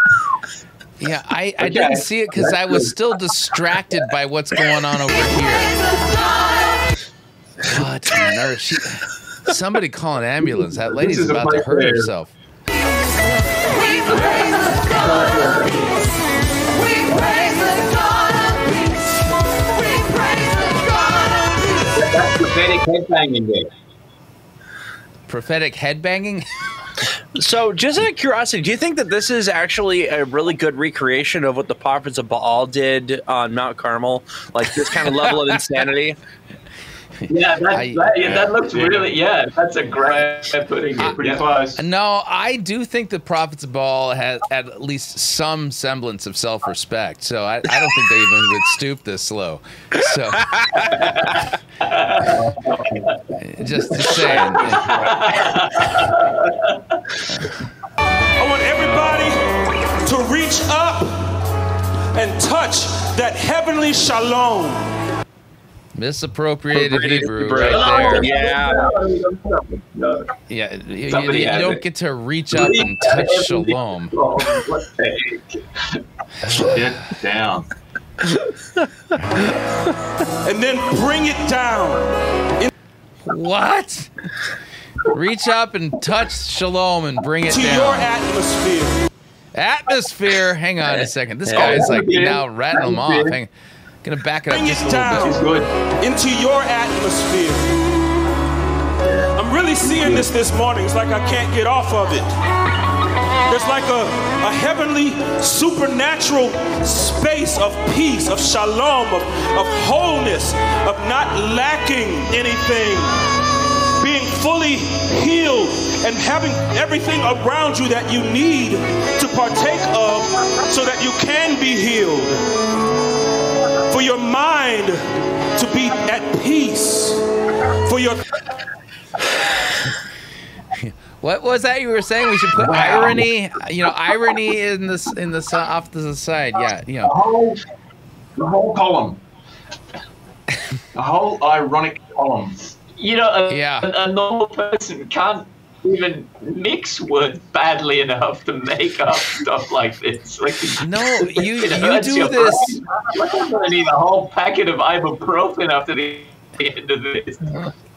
Yeah, I, I didn't see it because I was still distracted by what's going on over here. What on earth? She, somebody call an ambulance. That lady's is about to hurt place herself. That's prophetic headbanging day. Prophetic headbanging? So, just out of curiosity, do you think that this is actually a really good recreation of what the prophets of Baal did on Mount Carmel? Like this kind of level of insanity? Yeah, that, I- that, yeah, that looks really, yeah, that's a great way of putting it. Uh, Pretty yeah. close. No, I do think the prophets Baal has at least some semblance of self-respect. So I, I don't think they even would stoop this low. So just, to say. I want everybody to reach up and touch that heavenly shalom. Misappropriated Hebrew right there. Yeah. Yeah, you, you- you don't it. get to reach up and touch shalom. Get down. And then bring it down What? Reach up and touch shalom and bring it to your atmosphere. Atmosphere. Hang on a second. This guy's like now rattling them off. Hang, gonna back it up Bring just it a little down good. into your atmosphere. I'm really seeing this this morning. It's like I can't get off of it. There's like a, a heavenly, supernatural space of peace, of shalom, of, of wholeness, of not lacking anything, being fully healed, and having everything around you that you need to partake of so that you can be healed. For your mind to be at peace. For your What was that you were saying? We should put irony, you know, irony in this in the si- off to the side. Yeah, you The know. whole, the whole column. The whole ironic column. You know, a, Yeah. a, a normal person can't even mix words badly enough to make up stuff like this. Like, no, you you do this. brain. I'm gonna need a whole packet of ibuprofen after the end of this.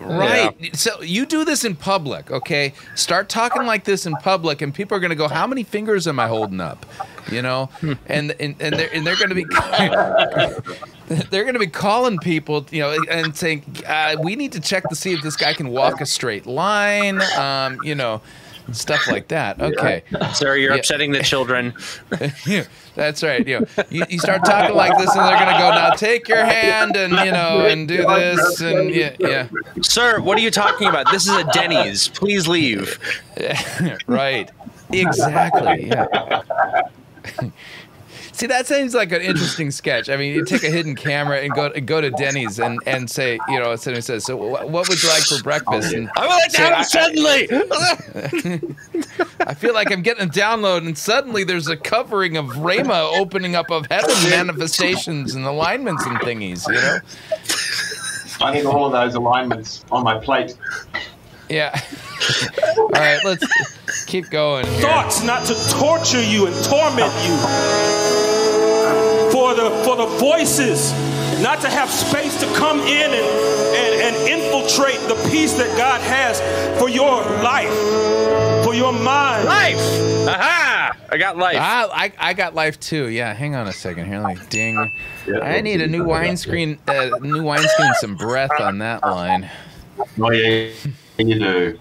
Right. So you do this in public, okay? Start talking like this in public, and people are going to go, "How many fingers am I holding up?" You know, and and and they're and they're going to be they're going to be calling people, you know, and saying, uh, "We need to check to see if this guy can walk a straight line." Um, you know. Stuff like that. Okay, Sir, you're Yeah. upsetting the children. Yeah, that's right. You, know, you you start talking like this, and they're gonna go, "Now take your hand and you know and do this and yeah, yeah." Sir, what are you talking about? This is a Denny's. Please leave. right. Exactly. Yeah. See, that seems like an interesting sketch. I mean, you take a hidden camera and go and go to Denny's and, and say, you know, somebody says, "So, wh- what would you like for breakfast?" And I would like to say, have it suddenly. I feel like I'm getting a download, and suddenly there's a covering of Rama opening up of heaven manifestations and alignments and thingies. You know? I need all of those alignments on my plate. Yeah. All right, let's keep going. Here. thoughts not to torture you and torment you for the for the voices not to have space to come in and, and, and infiltrate the peace that god has for your life for your mind life aha i got life Ah, I, I got life too. Yeah, hang on a second here. Let me ding. I need a new windscreen, uh, new wine screen, some breath on that line. Oh yeah, you do.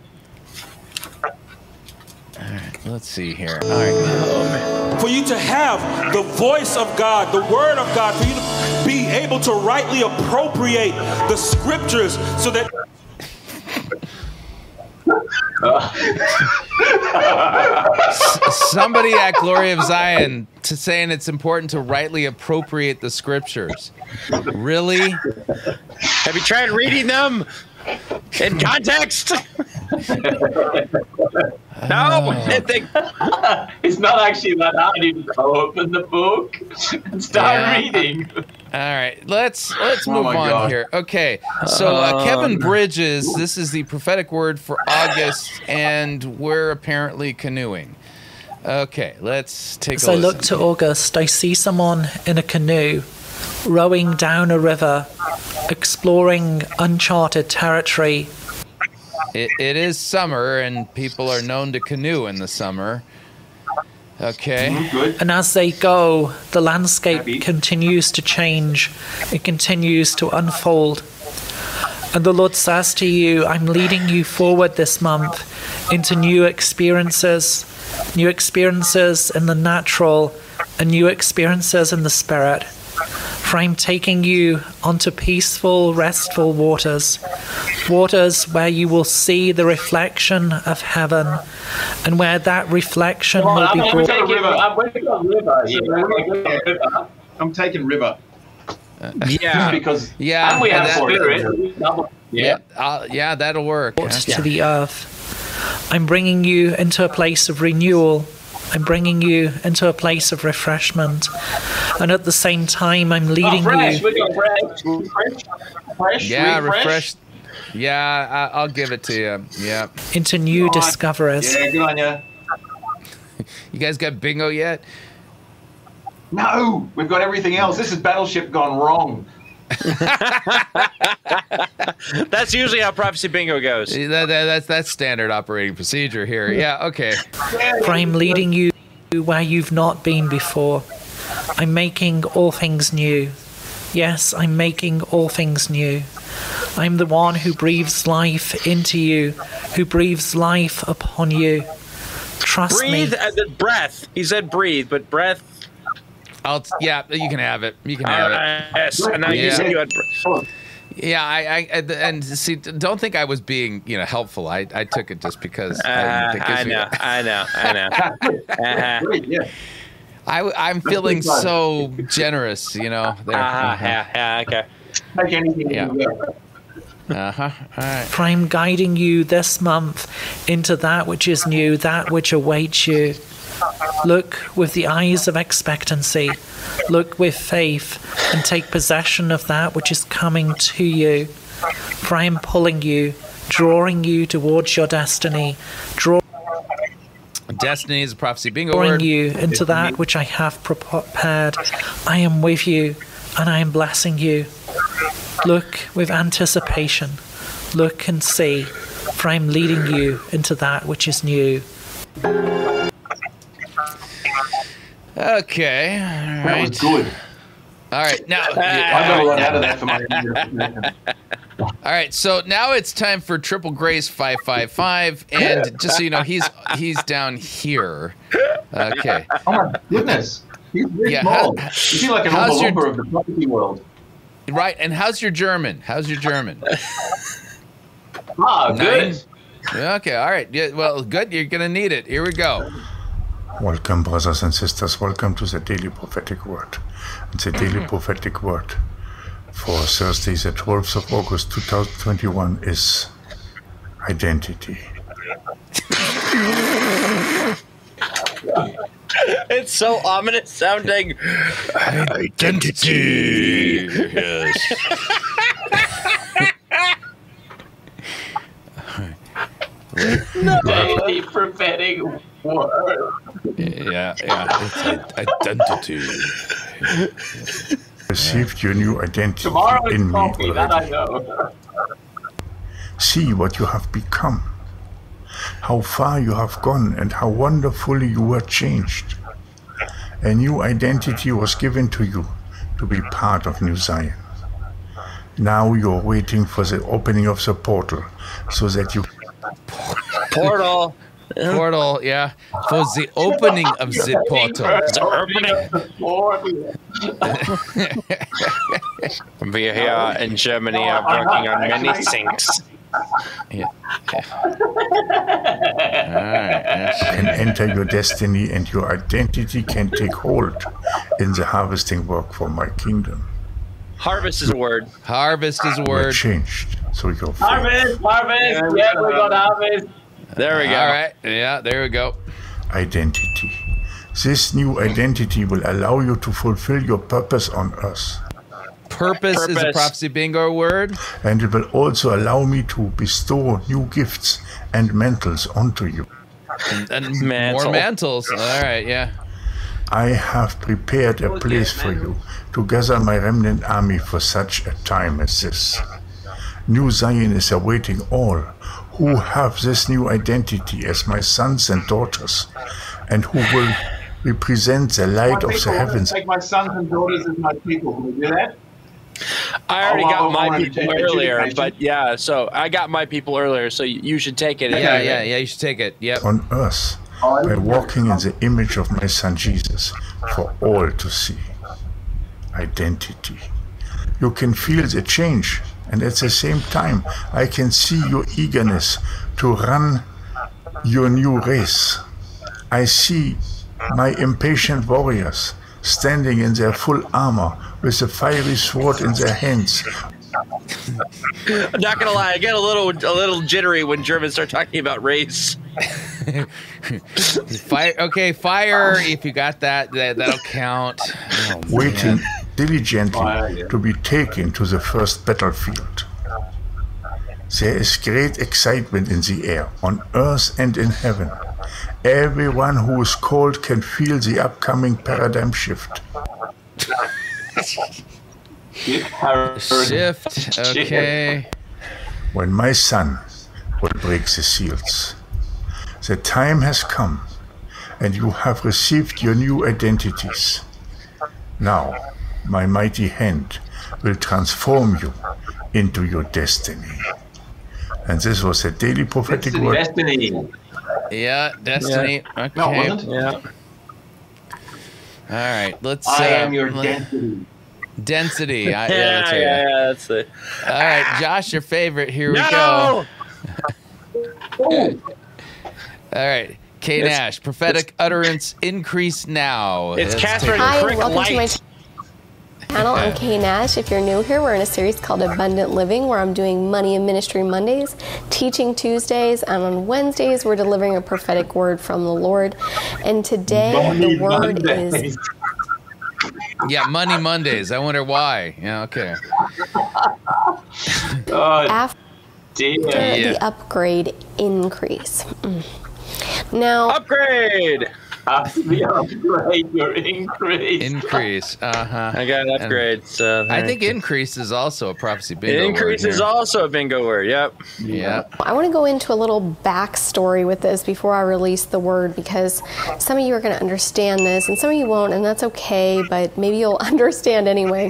Let's see here. Oh, All right. for you to have the voice of God, the word of God, for you to be able to rightly appropriate the scriptures so that somebody at Glory of Zion to saying it's important to rightly appropriate the scriptures. Really? Have you tried reading them in context? no, I think It's not actually that hard. You just open the book and start Yeah. reading. All right, let's let's Oh move my on God. here. Okay, so uh, Kevin Um, Bridges, this is the prophetic word for August, and we're apparently canoeing. Okay, let's take a look. As a I listen. look to August, I see someone in a canoe rowing down a river, exploring uncharted territory. It, it is summer, and people are known to canoe in the summer. Okay. Mm-hmm, good. And as they go, the landscape continues to change, it continues to unfold. And the Lord says to you, I'm leading you forward this month into new experiences, new experiences in the natural, and new experiences in the spirit. For I'm taking you onto peaceful, restful waters, waters where you will see the reflection of heaven, and where that reflection Come on, will I'm, be I'm brought. taking, I'm taking river. Yeah, we're taking a river. I'm taking river. Yeah. because Yeah. And we have that- spirit. Double- Yeah. uh, yeah, that'll work. to the earth. I'm bringing you into a place of renewal. I'm bringing you into a place of refreshment. And at the same time, I'm Oh, leading fresh. you. We got fresh. Fresh. Fresh. Yeah, refresh. refresh. Yeah, I, I'll give it to you. Yeah. into new discoveries. Yeah, good on you. You guys got bingo yet? No, we've got everything else. This is Battleship gone wrong. that's usually how prophecy bingo goes. That, that- that's that's standard operating procedure here. Yeah. Okay. For I'm leading you where you've not been before. I'm making all things new. Yes, I'm making all things new. I'm the one who breathes life into you, who breathes life upon you. Trust breathe me. at the breath. He said breathe, but breath. I'll. Yeah, you can have it. You can have Uh, it. yes, and now you Yeah. said you had. Yeah, I, I, I- and see, don't think I was being, you know, helpful. I, I took it just because. Uh, it gives I me- know, I know, I know. Uh-huh. Great, yeah. I, am feeling so generous, you know. There. Uh-huh, yeah, yeah, okay. Take anything Yeah. Uh huh. All right. For I'm guiding you this month into that which is new, that which awaits you. Look with the eyes of expectancy. Look with faith and take possession of that which is coming to you. For I am pulling you drawing you towards your destiny, draw, Destiny is a prophecy bingo drawing word. you into that which I have prepared. I am with you and I am blessing you. Look with anticipation. Look and see, for I am leading you into that which is new. Okay. All That right. was good. All right. Now, I got a lot out of that for my. All right, so now it's time for Triple Grace five five five, and just so you know, he's he's down here. Okay. Oh my goodness. He's really Yeah, small. how- you feel like an your- of the property world. Right, and how's your German? How's your German? Ah, good. Nine? Okay, all right. Yeah, well, good. You're gonna need it. Here we go. Welcome, brothers and sisters. Welcome to the Daily Prophetic Word. And the Daily mm-hmm. Prophetic Word for Thursday, the 12th of August 2021 is identity. It's so ominous sounding. Identity. Yes. Daily prophetic word. Yeah, yeah. It's identity. Received your new identity Tomorrow is in me coffee, that I know. See what you have become, how far you have gone, and how wonderfully you were changed. A new identity was given to you to be part of New Zion. Now you're waiting for the opening of the portal so that you Portal. Portal, yeah. For the opening of the portal. We are here in Germany are working on many things. Yeah. Alright, yes. can enter your destiny and your identity can take hold in the harvesting work for my kingdom. Harvest is a word. Harvest is a We're word. changed, so your faith Harvest, harvest. Yeah, we got harvest. There we go. All right. Yeah, there we go. identity. This new identity will allow you to fulfill your purpose on earth. Purpose, is a Purpose. prophecy bingo word. And it will also allow me to bestow new gifts and mantles onto you. And Mantle. more mantles. All right, yeah. I have prepared a place for you to gather my remnant army for such a time as this. New Zion is awaiting all who have this new identity as my sons and daughters, and who will represent the light of the heavens. Take my sons and daughters as my people. Can we do that? I already Oh, got oh, my oh, people education. Oh, oh, oh, earlier, but yeah, so I got my people earlier, so you you should take it. Yeah, yeah, yeah. You should take it. Yep. on earth by walking in the image of my son Jesus for all to see. Identity. You can feel the change, and at the same time, I can see your eagerness to run your new race. I see my impatient warriors standing in their full armor with a fiery sword in their hands, I'm not gonna lie, I get a little a little jittery when Germans start talking about race. Fire. Okay, fire. If you got that, that that'll count. Oh, waiting man. Diligently ah, to be taken to the first battlefield. There is great excitement in the air, on earth and in heaven. Everyone who is called can feel the upcoming paradigm shift. Shift. Okay. When my son will break the seals. The time has come, and you have received your new identities. Now, my mighty hand will transform you into your destiny. And this was a daily prophetic Destiny. word. Destiny. Yeah, destiny. Okay. No, wasn't. Yeah. All right. Let's. I uh, am your let- dentity. Density. I, Yeah, yeah, that's yeah, right. yeah, that's it. All right, Josh, your favorite. Here we go. All right. K Nash, prophetic utterance increase now. It's Let's Kathryn take- Hi, Krick welcome to my Light. Channel. I'm Kay Nash. If you're new here, we're in a series called Abundant Living where I'm doing Money and Ministry Mondays, Teaching Tuesdays, and on Wednesdays we're delivering a prophetic word from the Lord. And today the word is Yeah, Money Mondays. I wonder why. Yeah, okay. God. af- dear. The, the upgrade increase. Mm. Now, upgrade. The upgrade your increase. Increase. Uh huh. I got an upgrade. So I think increase is also a prophecy bingo. increase word is here. also a bingo word. Yep. Yeah. I want to go into a little backstory with this before I release the word because some of you are going to understand this and some of you won't, and that's okay, but maybe you'll understand anyway.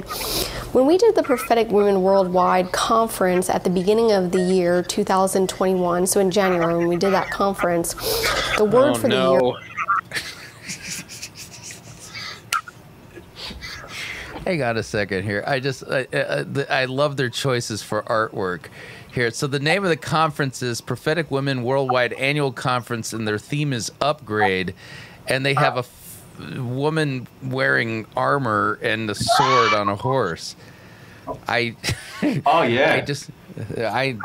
When we did the Prophetic Women Worldwide conference at the beginning of the year 2021, so in January when we did that conference, the word Oh, for the no. year. Hang on a second here. I just I, I, I love their choices for artwork here. So the name of the conference is Prophetic Women Worldwide Annual Conference, and their theme is upgrade, and they have a f- woman wearing armor and a sword on a horse. I oh yeah. I just I.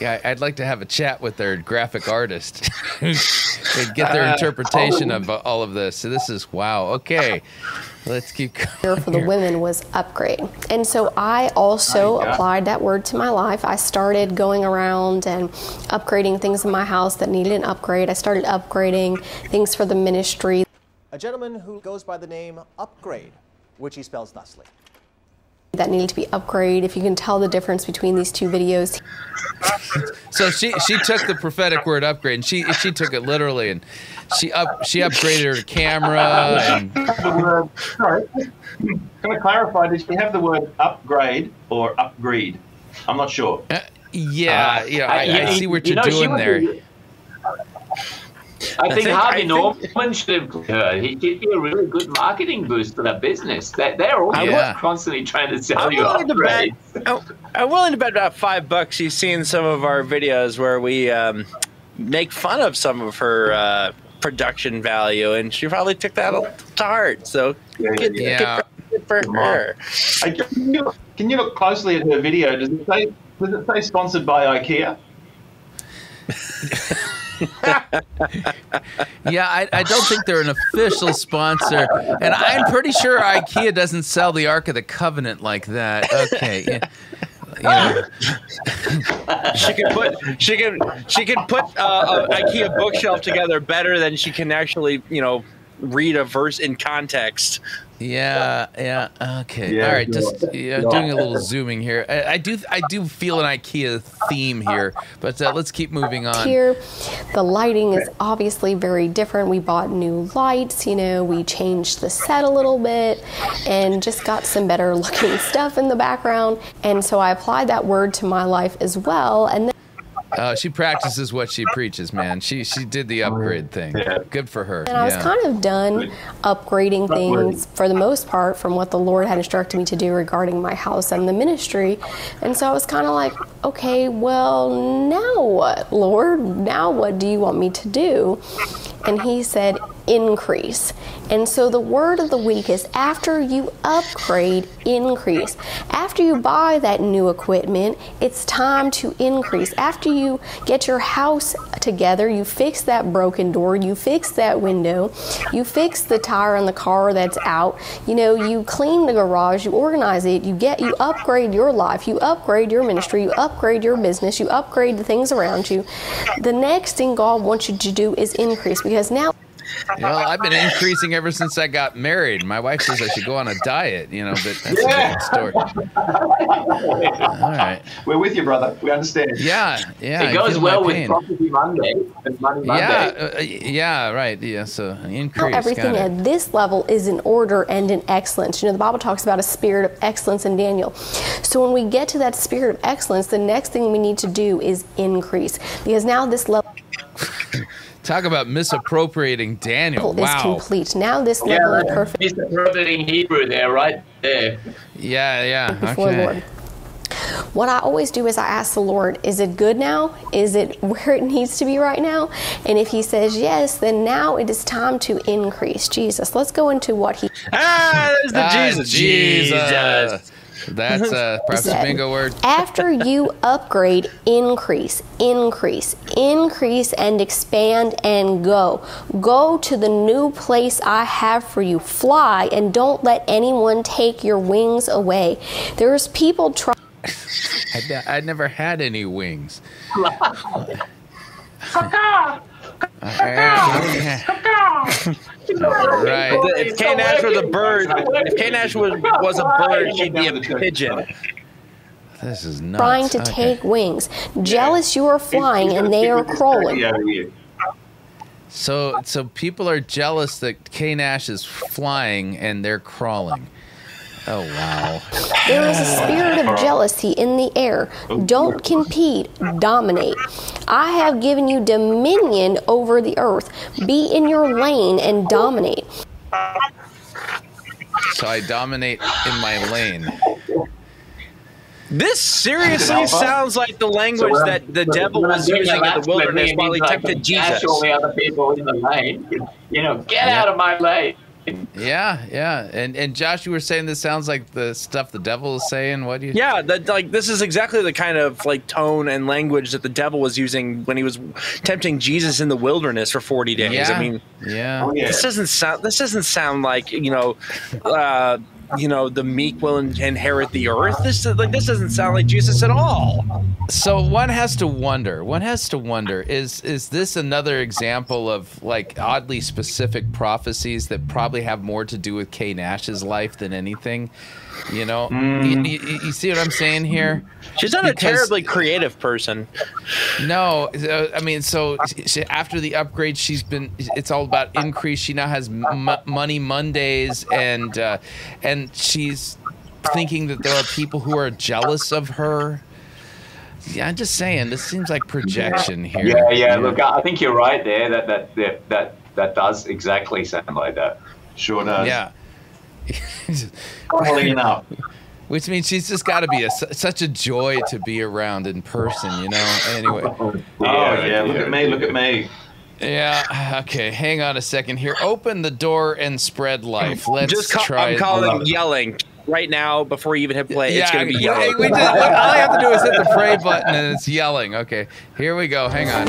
I- I'd like to have a chat with their graphic artist and get their interpretation of uh, all of this. So this is wow. Okay, let's keep going. for the women was upgrade. And so I also yeah. applied that word to my life. I started going around and upgrading things in my house that needed an upgrade. I started upgrading things for the ministry. A gentleman who goes by the name Upgrade, which he spells thusly. That needed to be upgraded. If you can tell the difference between these two videos, So she she took the prophetic word upgrade and she she took it literally and she up she upgraded her camera and the word, sorry, can I clarify? Did she have the word upgrade or upgrade? I'm not sure. yeah Uh, yeah I, uh, I see what you you're know, doing there. a- I I think think- Harvey Norman should have her. He'd be a really good marketing boost for that business. They, they're all Yeah. constantly trying to sell I'm you willing to bet. upgrades. I'm willing to bet about five bucks. You've seen some of our videos where we um, make fun of some of her uh, production value, and she probably took that to heart. So good, good Yeah. for- good for her. Hey, Can you, look, can you look closely at her video? Does it say does it say sponsored by IKEA? Yeah, I, I don't think they're an official sponsor, and I'm pretty sure IKEA doesn't sell the Ark of the Covenant like that. Okay, yeah. know. she can put she can she can put uh, IKEA bookshelf together better than she can actually you know read a verse in context. Yeah, yeah. Okay. Yeah, All right. Just yeah, Yeah. doing a little zooming here. I, I do I do feel an IKEA theme here, but uh, let's keep moving on. here, the lighting is obviously very different. We bought new lights, you know, we changed the set a little bit and just got some better looking stuff in the background. And so I applied that word to my life as well. And then Uh, she practices what she preaches, man. She she did the upgrade thing. Good for her. And I was yeah. kind of done upgrading Upgrading. things for the most part from what the Lord had instructed me to do regarding my house and the ministry. And so I was kind of like, okay, well, now what, Lord? Now what do you want me to do? And he said, increase. And so the word of the week is after you upgrade, increase. After you buy that new equipment, it's time to increase. After you get your house together, you fix that broken door, you fix that window, you fix the tire on the car that's out, you know, you clean the garage, you organize it, you get you upgrade your life, you upgrade your ministry, you upgrade your business, you upgrade the things around you. The next thing God wants you to do is increase because now Well, I've been increasing ever since I got married. My wife says I should go on a diet, you know, but that's a different story. All right. We're with you, brother. We understand. Yeah, yeah. It goes well with pain. Prophecy Monday and Money Monday. Yeah, uh, yeah, right. Yeah, so Now increase. everything got it. at this level is in order and in excellence. You know, the Bible talks about a spirit of excellence in Daniel. So when we get to that spirit of excellence, the next thing we need to do is increase. Because now this level Talk about misappropriating Daniel. is Wow. complete. Now this Yeah, level of that's perfect misappropriating Hebrew there, right there. Yeah, yeah. before the Lord. What I always do is I ask the Lord, is it good now? Is it where it needs to be right now? And if He says yes, then now it is time to increase. Jesus, let's go into what He. Ah, there's the Ah, Jesus. Jesus. That's uh, a prophecy Said, bingo word. After you upgrade, increase, increase, increase, and expand and go. Go to the new place I have for you. Fly and don't let anyone take your wings away. There's people trying. I'd, I'd never had any wings. right. If K Nash was a bird, if K Nash was, was a bird, she'd be a pigeon. This is nuts. Trying to Okay. take wings. Jealous you are flying and they are crawling. So, so people are jealous that K Nash is flying and they're crawling. Oh wow. There is a spirit of jealousy in the air. Oh. Don't compete, dominate. I have given you dominion over the earth. Be in your lane and dominate. So I dominate in my lane. This seriously sounds like the language that the devil was using in the wilderness while he tempted Jesus. all the other people in the lane. You know, get Yeah. out of my lane. Yeah, yeah. And and Josh, you were saying this sounds like the stuff the devil is saying. What do you? Yeah, that like this is exactly the kind of like tone and language that the devil was using when he was tempting Jesus in the wilderness for forty days. Yeah. I mean, yeah. this doesn't sound. This doesn't sound like you know, uh, you know, the meek will inherit the earth. This like this doesn't sound like Jesus at all. So one has to wonder. One has to wonder: is is this another example of like oddly specific prophecies that probably have more to do with Kay Nash's life than anything? You know, you, you- you see what I'm saying here? She's not a terribly creative person. No, uh, I mean, so she, after the upgrade, she's been. It's all about increase. She now has m- money Mondays, and uh, and she's thinking that there are people who are jealous of her. Yeah, I'm just saying. This seems like projection here. Yeah, yeah. Look, I I think you're right there. That that that that, that does exactly sound like that. Sure does. Yeah. Funnily enough. Which means she's just got to be a, such a joy to be around in person, you know. Anyway. Oh yeah, look at me, look at me. Yeah. Okay. Hang on a second here. Open the door and spread life. Let's Just call, try. I'm it. calling yelling right now before you even hit play. it's gonna be yelling. we just- all I have to do is hit the pray button and it's yelling. Okay, here we go. Hang on.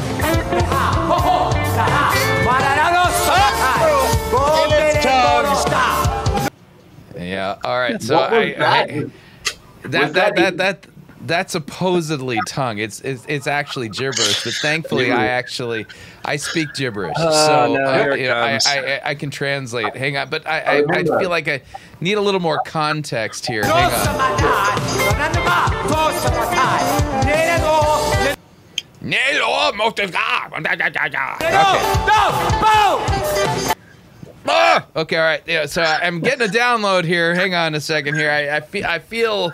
Yeah. All right. So What was I, that? I- that, that that that that's supposedly tongue. It's it's, it's actually gibberish, but thankfully I actually I speak gibberish, Oh, so no, uh, here it you know, I. I I I can translate. Hang on, but I, I I feel like I need a little more context here. Hang on. Ah! Okay, all right. Yeah, so I'm getting a download here. Hang on a second here. I, I feel. I feel.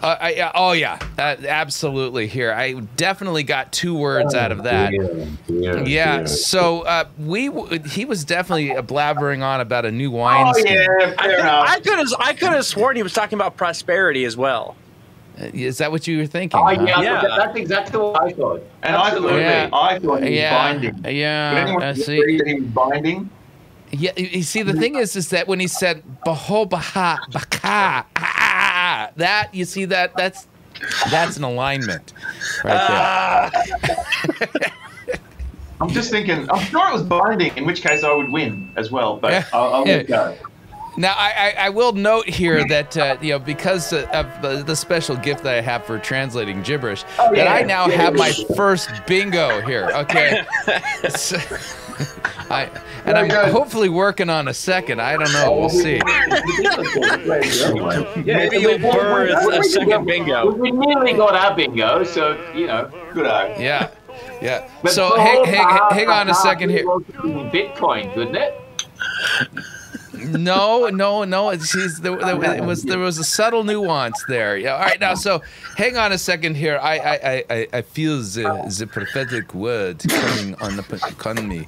Uh, I, yeah, oh yeah, uh, absolutely. Here, I definitely got two words out of that. Yeah. So uh, we, w- he was definitely blabbering on about a new wine. Oh, skin. I could have I could have sworn he was talking about prosperity as well. Is that what you were thinking? Oh huh? yeah, Yeah. that's exactly what I thought. And I thought, Yeah. I thought he was Yeah, binding. Did yeah. anyone I see. agree that he was binding? Yeah, you see, the thing is, is that when he said "baho baha baka," ah, that you see that that's that's an alignment right there. I'm just thinking. I'm sure it was binding, in which case I would win as well. But I'll, I'll it go. Now, I, I, I will note here that uh, you know because uh, of the, the special gift that I have for translating gibberish, Oh, that I yeah. now have my first bingo here. Okay, I and I'm hopefully working on a second. I don't know. We'll see. Maybe you'll birth a second bingo. We nearly got our bingo, so you know. Good eye. Yeah, yeah. But So hang, hang, hang on a second here. Bitcoin, couldn't it? No, no, no. It's, there, was there was a subtle nuance there. Yeah. All right. Now, so hang on a second here. I I, I, I- feel the the prophetic word coming on the upon me.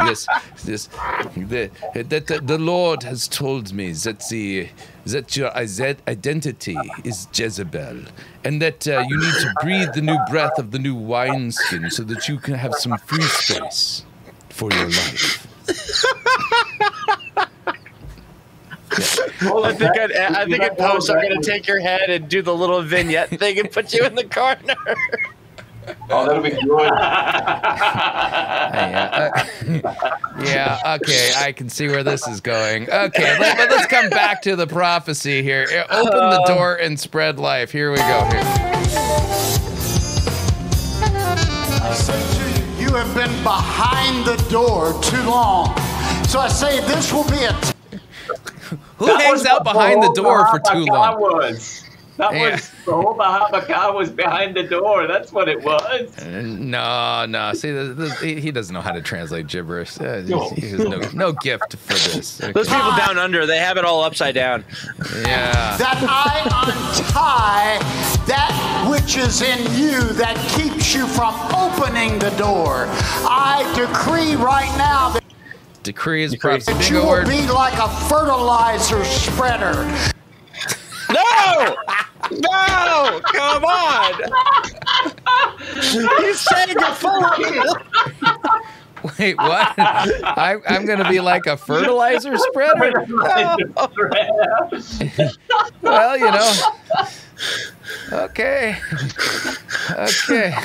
Yes, yes. The, that the, the Lord has told me that the that your identity is Jezebel, and that uh, you need to breathe the new breath of the new wineskin so that you can have some free space for your life. I think I'd, I think in post I'm gonna take your head and do the little vignette thing and put you in the corner. Oh, that'll be good. yeah, uh, yeah, okay, I can see where this is going. Okay, let, us come back to the prophecy here. Uh, Open the door and spread life. Here we go. Here. I say to you, you have been behind the door too long. So I say this will be a. Who hangs out behind the door for too long? Was. That Yeah. was the whole Bahama was behind the door. That's what it was. Uh, No, no. See, this, this, he he doesn't know how to translate gibberish. Uh, No. he has no, no gift for this. Those people down under, they have it all upside down. Yeah. That I untie that which is in you that keeps you from opening the door. I decree right now that Decree is prophecy. that you Bingo will be like a fertilizer spreader. No! No! Come on! He's saying you're full of Wait, what? I, I'm going to be like a fertilizer spreader? well, you know. Okay. Okay.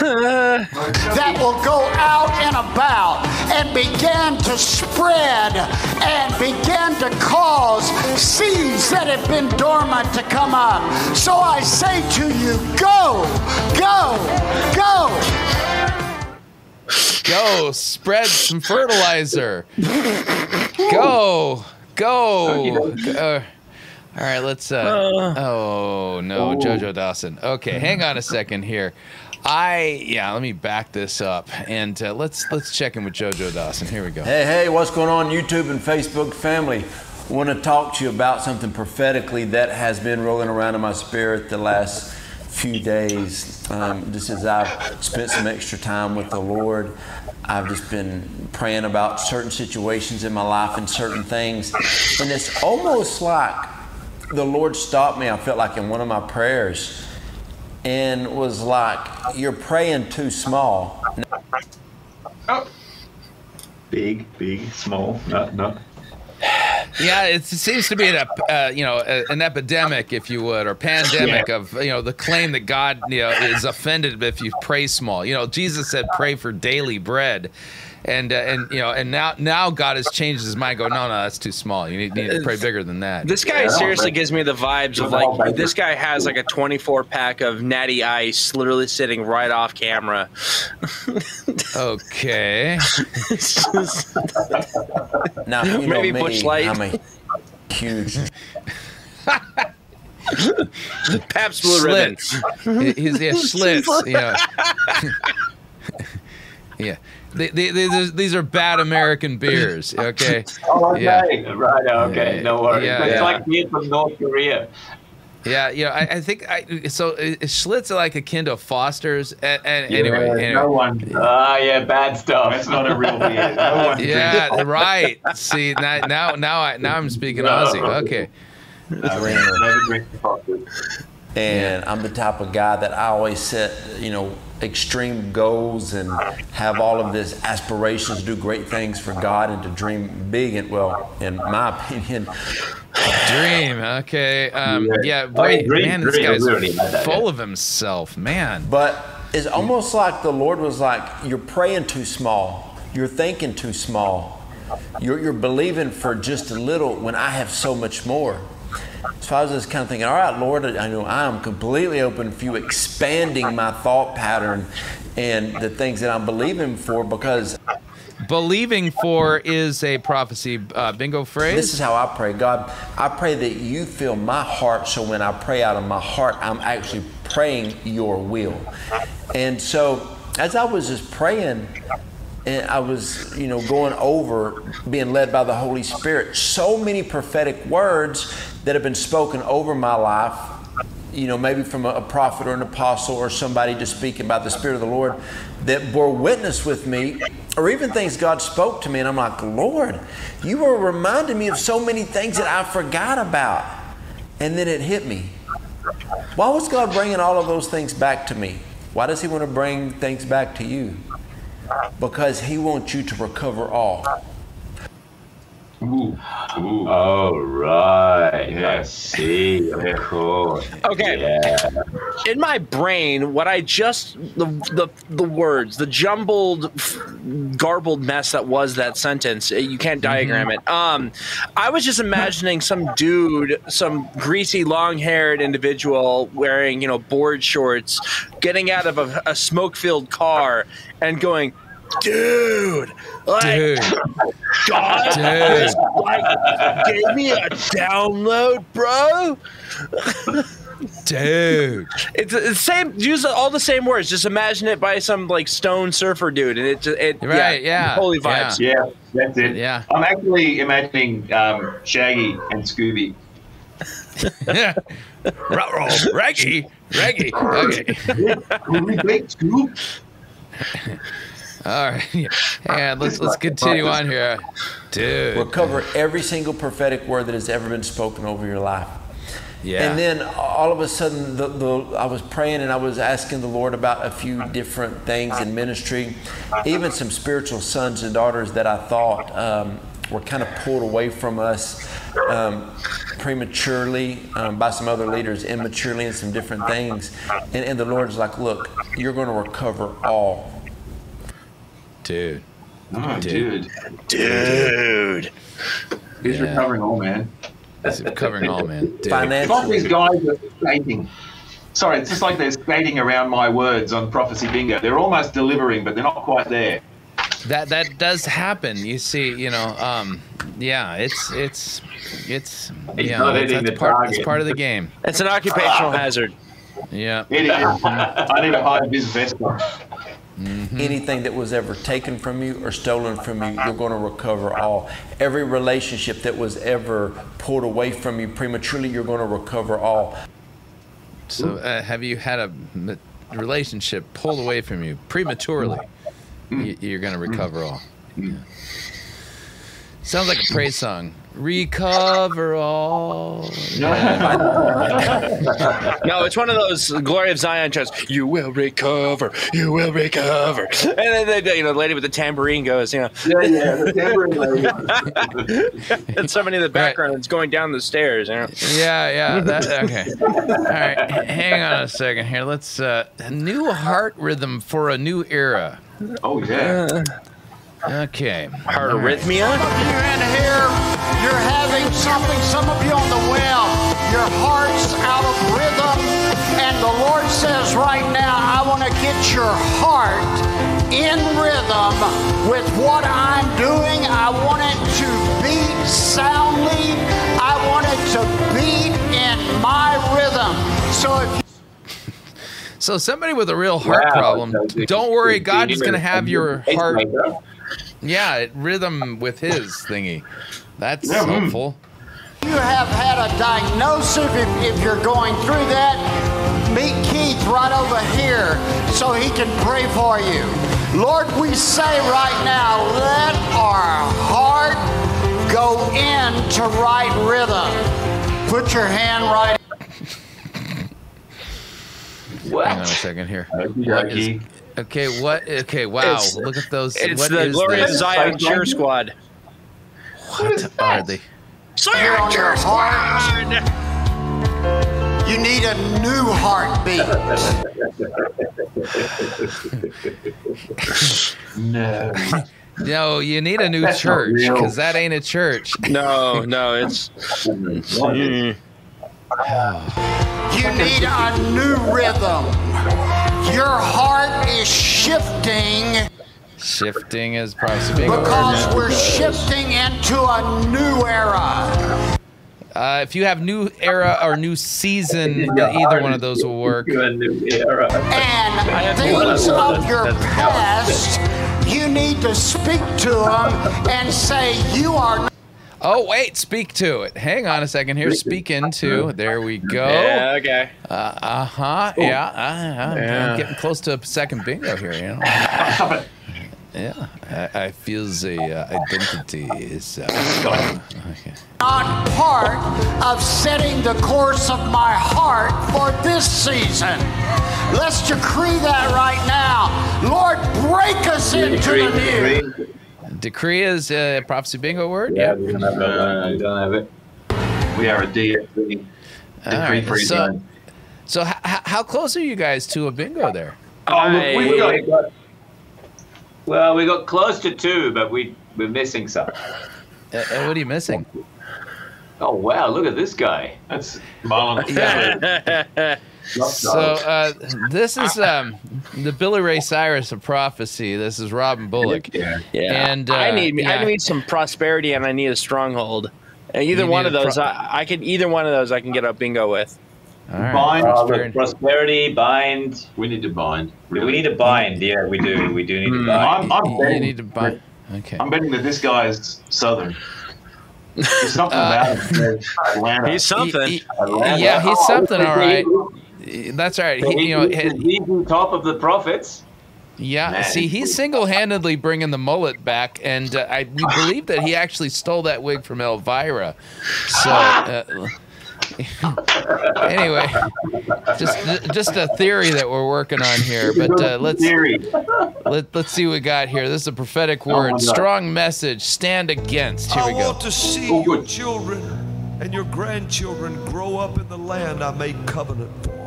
that will go out and about and begin to spread and begin to cause seeds that have been dormant to come up. So I say to you, go, go, go. Go spread some fertilizer. Go. Go. Uh, all right, let's. Uh, oh no, Jojo Dawson. Okay, hang on a second here. I yeah, let me back this up and uh, let's let's check in with Jojo Dawson. Here we go. Hey, hey, what's going on, YouTube and Facebook family? I want to talk to you about something prophetically that has been rolling around in my spirit the last few days. Um, just as I've spent some extra time with the Lord, I've just been praying about certain situations in my life and certain things. And it's almost like the Lord stopped me, I felt like in one of my prayers, and was like, You're praying too small. Big, big, small. No, no. Yeah, it seems to be an, uh, you know an epidemic, if you would, or pandemic Yeah. of you know the claim that God you know is offended if you pray small. You know, Jesus said, "Pray for daily bread," and uh, and you know, and now now God has changed his mind. Go, no, no, that's too small. You need, need to pray bigger than that. This guy seriously gives me the vibes of like this guy has like a 24 pack of Natty Ice literally sitting right off camera. okay. Now, you know Maybe me, Busch Light. I'm a huge Pabst Blue Ribbon. He- He's yeah, Schlitz. Yeah. yeah. They, they, they, these- these are bad American beers. Okay. Oh, Yeah. okay. Right, okay. No worries. Yeah, it's yeah. like beer from North Korea. Yeah, you know, I, I think I so uh, Schlitz are like akin to Foster's. And, and anyway, Yeah, anyway. no one. Ah, yeah, bad stuff. That's not a real beer. No one Yeah, drinks- right. See now, now, now, I, now I'm speaking No. Aussie. Okay. dreamer. Never drink Foster's. And I'm the type of guy that I always set, you know, extreme goals and have all of this aspirations to do great things for God and to dream big. And well, in my opinion, Dream. Okay. Um, Yeah. yeah. Oh, Boy, Dream- man, this guy's we already full of himself, man. But it's almost like the Lord was like, You're praying too small. You're thinking too small. You're, you're believing for just a little when I have so much more. So I was just kind of thinking, all right, Lord, I know I am completely open for you expanding my thought pattern and the things that I'm believing for because Believing for is a prophecy uh, bingo phrase. This is how I pray. God, I pray that you fill my heart so when I pray out of my heart, I'm actually praying your will. And so as I was just praying, and I was, you know, going over being led by the Holy Spirit, so many prophetic words that have been spoken over my life you know, maybe from a, prophet or an apostle or somebody just speaking by the Spirit of the Lord that bore witness with me, or even things God spoke to me, and I'm like, Lord, you were reminding me of so many things that I forgot about. And then it hit me. Why was God bringing all of those things back to me? Why does He want to bring things back to you? Because He wants you to recover all. Ooh. Ooh. Oh, right. I see. Of course. Okay. Yeah. In my brain, what I just the the the words, the jumbled, f- garbled mess that was that sentence. uh, You can't diagram it. Um, I was just imagining some dude, some greasy, long-haired individual wearing, you know, board shorts, getting out of a, a smoke-filled car and going. Dude, like, Dude. God Dude. just, like, gave me a download, bro. Dude. It's the same. Use all the same words. Just imagine it by some like stone surfer dude, and it just it Right, yeah, holy vibes. Yeah, that's it. Yeah. I'm actually imagining um, Shaggy and Scooby. Ruh-roh. Reggie. Reggie. Okay. All right. And let's let's continue on here. Dude. We'll cover every single prophetic word that has ever been spoken over your life. Yeah. And then all of a sudden, the, the, I was praying and I was asking the Lord about a few different things in ministry, even some spiritual sons and daughters that I thought um, were kind of pulled away from us um, prematurely um, by some other leaders, immaturely, and some different things. And, and the Lord's like, look, you're going to recover all. Dude. Oh, dude. Dude. dude. He's Yeah. recovering all, man. He's recovering all, man. Dude. It's like these guys are skating. Sorry, it's just like they're skating around my words on prophecy bingo. They're almost delivering, but they're not quite there. That that does happen. You see, you know, um, yeah, it's it's it's He's yeah, not that's, that's part that's part of the game. It's an occupational hazard. Yeah. It is. I need to hide this vest on. Mm-hmm. Anything that was ever taken from you or stolen from you, you're going to recover all. Every relationship that was ever pulled away from you prematurely, you're going to recover all. So, uh, have you had a relationship pulled away from you prematurely? Mm. Y- You're going to recover all. Mm. Yeah. Sounds like a praise song. Recover all. no, it's one of those Glory of Zion chants. You will recover. You will recover. And then the, you know the lady with the tambourine goes. You know. Yeah, yeah, the tambourine lady. and somebody in the background is going down the stairs. You know. Yeah, yeah. That, okay. All right. Hang on a second here. Let's uh, a new heart rhythm for a new era. Oh yeah. Okay. Heart arrhythmia. You're in here, you're having something, some of you on the well, your heart's out of rhythm. And the Lord says right now, I want to get your heart in rhythm with what I'm doing. I want it to beat soundly. I want it to beat in my rhythm. So if So somebody with a real heart Wow. problem, don't worry. God's Demon going to have your and heart. Pacemaker. Yeah, it rhythm with his thingy. That's Yeah, mm. helpful. you have had a diagnosis, if, if you're going through that, meet Keith right over here so he can pray for you. Lord, we say right now, let our heart go into right rhythm. Put your hand right. Hang on a second here. What is- dokey. Okay, what? Okay, wow. It's- Look at those. It's what the is Glory of this? Zion cheer squad. What are they? Here on your heart. You need a new heartbeat. No. No, you need a new That's church because that ain't a church. No, no, it's. Mm. You need a new rhythm. Your heart is shifting Shifting is probably being because we're shifting into a new era. Uh, if you have new era or new season, either one of those will work. A new era. And things of your past, you need to speak to them and say, You are Oh wait, speak to it. Hang on a second here. Speak into. There we go. Yeah, okay. Uh huh. Yeah. Uh, I'm Yeah. getting close to a second bingo here. You know. Yeah. I, I feel the uh, identity is. Uh, okay. not part of setting the course of my heart for this season. Let's decree that right now. Lord, break us into the new. Decree is a prophecy bingo word. Yeah, we don't have that one. Don't have it. We are a DFB. All Decree right, free so, zone. so h- h- how close are you guys to a bingo there? Oh, look, we I- got, well, we got close to two, but we we're missing some. Uh, uh, what are you missing? Oh wow! Look at this guy. That's Marlon. So uh, this is um, the Billy Ray Cyrus of prophecy. This is Robin Bullock. Yeah. Yeah, And uh, I need yeah. I need some prosperity and I need a stronghold. And either You one of those, pro- I, I can either one of those I can get a bingo with. All right. Bind. Uh, Prosperity. prosperity, bind. We need to bind. We need to bind. Yeah, we do. We do need to Hmm. bind. I'm, I'm You- you betting, need to buy. Okay. I'm betting that this guy is Southern. There's something about him. Atlanta. He's something. He- he- Atlanta. yeah, he's Oh, something. All right. He's- That's all right. So He, you know, he's he- the top of the prophets. yeah. Man. See, he's single-handedly bringing the mullet back, and uh, I we believe that he actually stole that wig from Elvira. So. Uh, anyway, just just a theory that we're working on here, but uh, let's let, let's see what we got here. This is a prophetic Oh word, God. strong message. Stand against. Here we go. want to see Oh, your children and your grandchildren grow up in the land I made covenant for.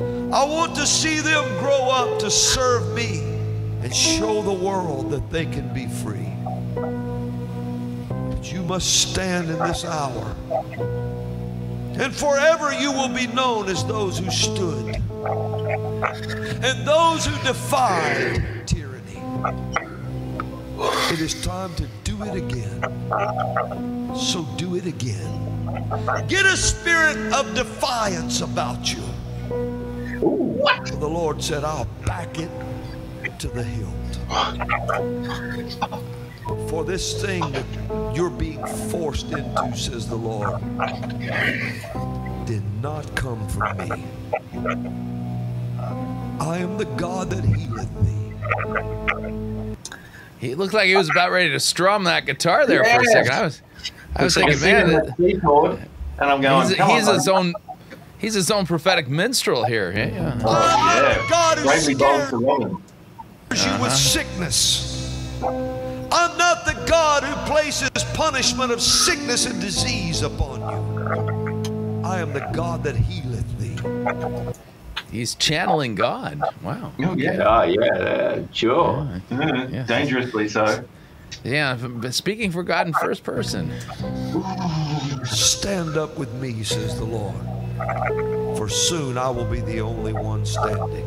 I want to see them grow up to serve me and show the world that they can be free. But you must stand in this hour. And forever you will be known as those who stood and those who defied tyranny. It is time to do it again. So do it again. Get a spirit of defiance about you. What? The Lord said, I'll back it to the hilt. For this thing that you're being forced into, says the Lord, did not come from me. I am the God that healeth thee. He looked like he was about ready to strum that guitar there for a second. I was, I was like thinking, man, that, that C chord, and I'm going. he's, come he's on, his bud. own, he's his own prophetic minstrel here. Yeah, yeah. Oh, yeah. God who Greatly belongs scared to Robin. you with sickness. I'm not the God who places punishment of sickness and disease upon you. I am the God that healeth thee. He's channeling God. Wow. Oh, yeah. Oh yeah, uh, sure. Mm, Yeah. Dangerously so. Yeah, but speaking for God in first person. Stand up with me, says the Lord. For soon I will be the only one standing.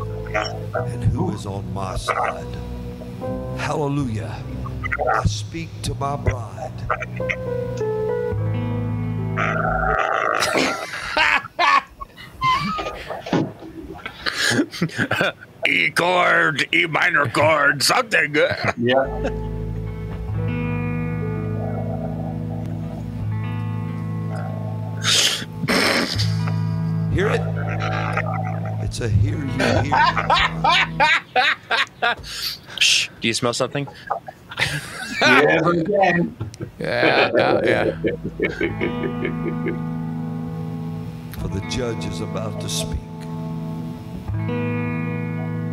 And who is on my side? Hallelujah. I speak to my bride. E chord, E minor chord, something. Yeah. Hear it? It's a hear ye, hear Shh. Do you smell something? Yeah, again. Yeah, yeah, yeah. For the judge is about to speak.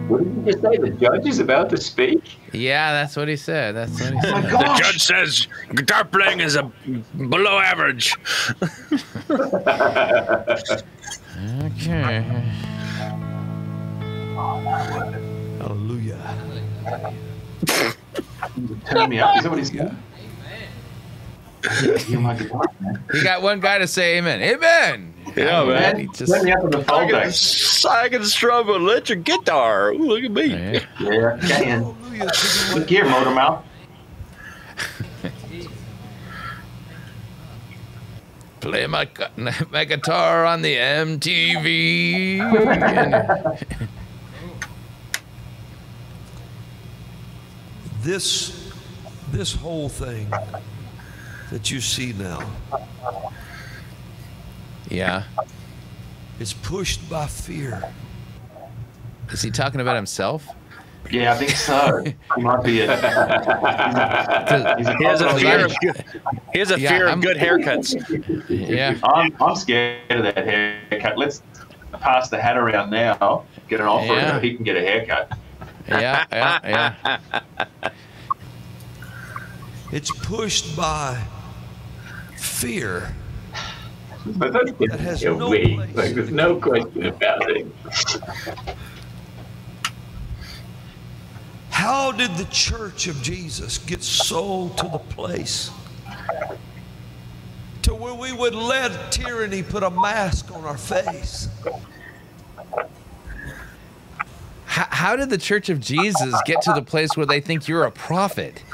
What did you just say? The judge is about to speak. Yeah, that's what he said. That's what he oh said. The judge says guitar playing is a below average. Okay. Hallelujah. Turn me up. Is that what he's got? You're my guitar, man. He got one guy to say amen. Amen. Yeah, man. He just, Turn me up on the I fold can, back. I can strum an electric guitar. Ooh, look at me. Yeah. Yeah, can. Hallelujah Look here, Motormouth. Play my my guitar on the MTV. this this whole thing that you see now yeah. It's pushed by fear. Is he talking about himself? Yeah, I think so. He might be a. he's a He has a fear of of good, he has a Yeah, fear of I'm- good haircuts. Yeah. I'm, I'm scared of that haircut. Let's pass the hat around now. Get an offer Yeah. so he can get a haircut. Yeah, yeah, yeah. It's pushed by fear. But that's That has no weak. place. Like, there's no question about it. How did the church of Jesus get so to the place to where we would let tyranny put a mask on our face? How, how did the Church of Jesus get to the place where they think you're a prophet?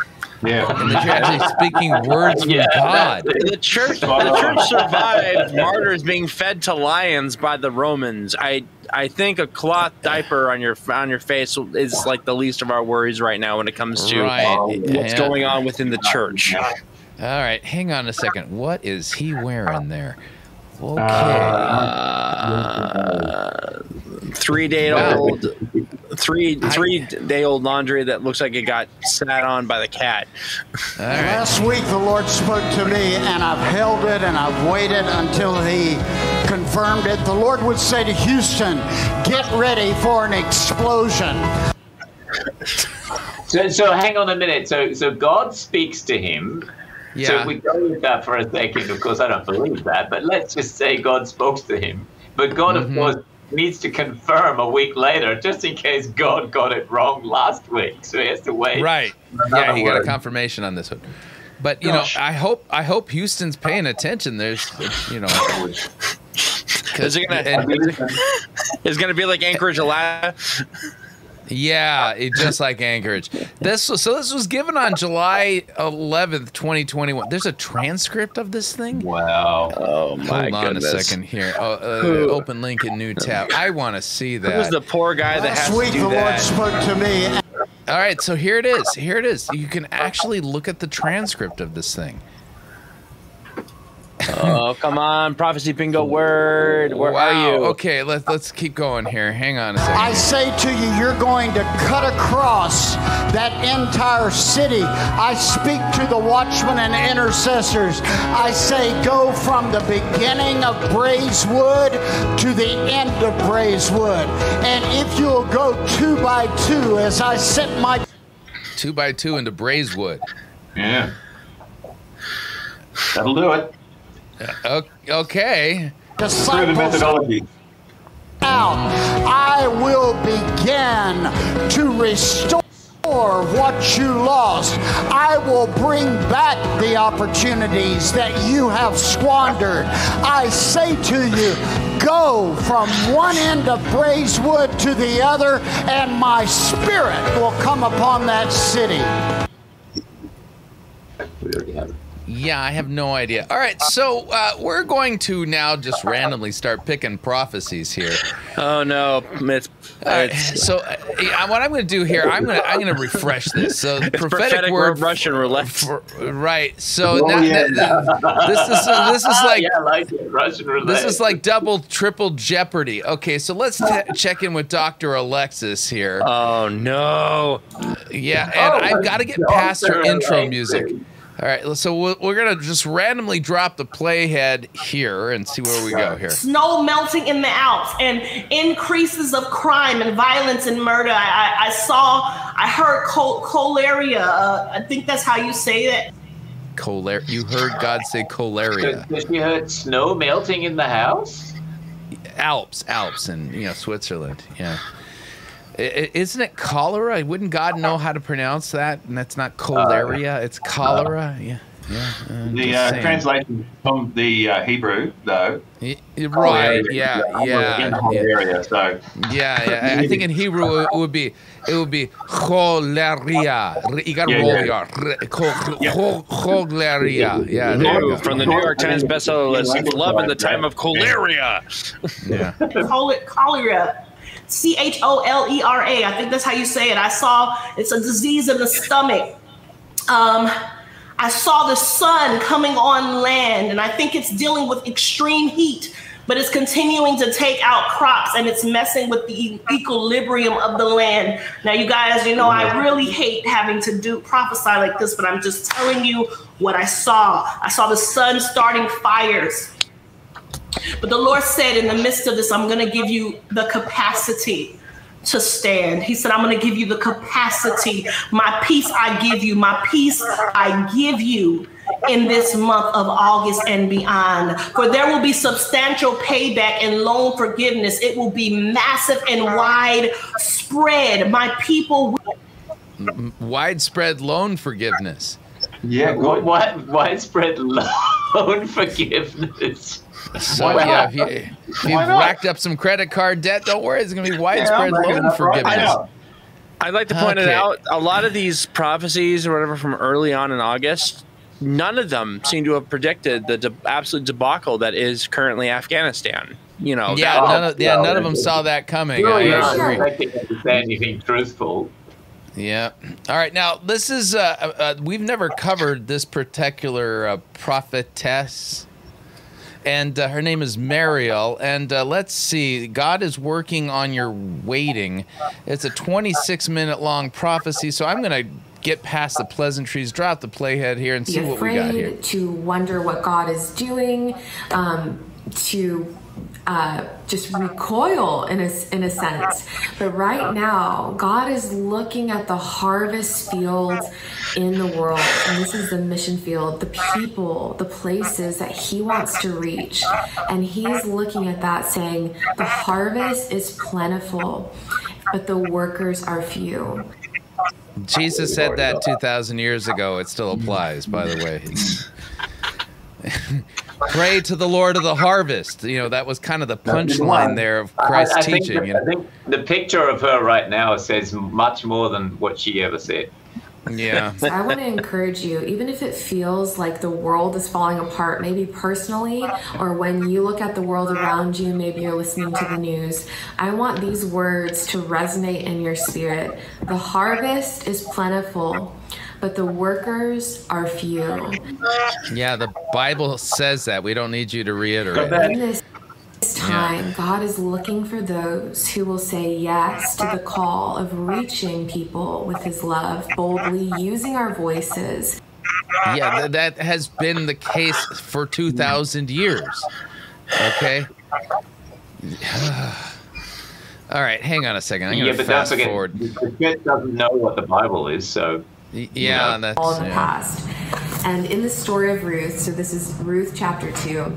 Yeah. And that you're actually speaking words from Yeah, God. The, the church, the church survived martyrs being fed to lions by the Romans. I, I think a cloth diaper on your on your face is like the least of our worries right now when it comes to Right, uh, um, what's yeah. going on within the church. All right, hang on a second. What is he wearing there? Okay. Uh, three day old, three three day old laundry that looks like it got sat on by the cat. Last week, the Lord spoke to me, and I've held it and I've waited until He confirmed it. The Lord would say to Houston, Get ready for an explosion. So, so hang on a minute. So, so God speaks to him. Yeah. So we go with that for a second. Of course, I don't believe that, but let's just say God spoke to him. But God, Mm-hmm. of course, needs to confirm a week later, just in case God got it wrong last week. So he has to wait. Right. Yeah, he got a confirmation on this one. But you Gosh. know, I hope I hope Houston's paying attention. There's, you know, Is it gonna is it gonna be like Anchorage, Alaska? Yeah, it, just like Anchorage. This was, so this was given on July 11th, 2021. There's a transcript of this thing. Wow. Oh my god. Hold on goodness. a second here. Oh, uh, open link in new tab. I want to see that. Who's the poor guy that has week, to the do Lord that? spoke to me. All right, so here it is. Here it is. You can actually look at the transcript of this thing. Oh come on, prophecy bingo word. Where wow. are you? Okay, let's let's keep going here. Hang on a second. I say to you, you're going to cut across that entire city. I speak to the watchmen and intercessors. I say, go from the beginning of Braeswood to the end of Braeswood, And if you'll go two by two, as I set my Two by two into Braeswood. Yeah. That'll do it. O- Okay. Proven disciples methodology. out, I will begin to restore what you lost. I will bring back the opportunities that you have squandered. I say to you, go from one end of Braeswood to the other, and my spirit will come upon that city. Yeah, I have no idea. All right, so uh, we're going to now just randomly start picking prophecies here. Oh no, it's, All right, it's so uh, what I'm going to do here, I'm going to I'm going to refresh this. So the prophetic, prophetic word, Russian roulette. for, right. So Oh, now- yeah. that- this is uh, this is like yeah, like. Russian roulette. this is like double triple jeopardy. Okay, so let's t- check in with Dr. Alexis here. Oh no. Yeah, and Oh, I've got to get Dr. past her intro Alexis. music. All right, so we're, we're gonna just randomly drop the playhead here and see where we go here. snow melting in the Alps and increases of crime and violence and murder. I, I, I saw, I heard col- cholera. Uh, I think that's how you say it. Choler- you heard God say cholera. Does she heard snow melting in the house? Alps, Alps, and you know Switzerland. Yeah, I- I- isn't it cholera? Wouldn't God know how to pronounce that? And that's not cholera; it's cholera. Yeah, yeah. I'm The uh, translation from the uh, Hebrew, though. Y- Right? Yeah, yeah, the whole yeah. so. Yeah, yeah. I think in Hebrew it would be it would be choleria. You got to Yeah, roll yeah. your cho- cho- choleria. Yeah, there you go. from the New York Times bestseller list. Love in the time of cholera. Yeah. Col- cholera. C H O L E R A. I think that's how you say it. I saw it's a disease in the stomach. Um, I saw the sun coming on land, and I think it's dealing with extreme heat, but it's continuing to take out crops and it's messing with the equilibrium of the land. Now, you guys, you know, I really hate having to do prophesy like this, but I'm just telling you what I saw. I saw the sun starting fires. But the Lord said, in the midst of this, I'm going to give you the capacity to stand. He said, I'm going to give you the capacity. My peace I give you. My peace I give you in this month of August and beyond. For there will be substantial payback and loan forgiveness. It will be massive and widespread. My people will mm-hmm. widespread loan forgiveness. Yeah, what, what widespread loan forgiveness? So Why yeah, if, you, if you've not? racked up some credit card debt, don't worry, it's going to be widespread bringing loan it up right forgiveness. I'd like to point it out. A lot of these prophecies or whatever from early on in August, none of them seem to have predicted the de- absolute debacle that is currently Afghanistan. You know, Yeah, that- none of, yeah, none of them saw that coming. Really I not agree. expecting them to say anything truthful. Yeah. All right. Now this is uh, uh, uh, we've never covered this particular uh, prophetess, and uh, her name is Mariel. And uh, let's see, God is working on your waiting. It's a 26 minute long prophecy, so I'm gonna get past the pleasantries, drop the playhead here, and see what we got here. afraid, to wonder what God is doing, um, to uh, just recoil in a, in a sense. But right now, God is looking at the harvest field in the world, and this is the mission field, the people, the places that He wants to reach. And He's looking at that saying, the harvest is plentiful, but the workers are few. Jesus said that 2,000 years ago. It still applies, by the way. It's- Pray to the Lord of the harvest. You know, that was kind of the punchline there of Christ's I, I think teaching. the- you know? I think the picture of her right now says much more than what she ever said. Yeah. So I want to encourage you, even if it feels like the world is falling apart, maybe personally, or when you look at the world around you, maybe you're listening to the news, I want these words to resonate in your spirit. The harvest is plentiful, but the workers are few. Yeah, the Bible says that. We don't need you to reiterate. In this time, God is looking for those who will say yes to the call of reaching people with His love, boldly using our voices. Yeah, th- that has been the case for 2,000 years. Okay? All right, hang on a second. I'm going yeah, to but don't fast forget, forward. the church doesn't know what the Bible is, so. Yeah, that's. all in the yeah. past. And in the story of Ruth, so this is Ruth chapter 2.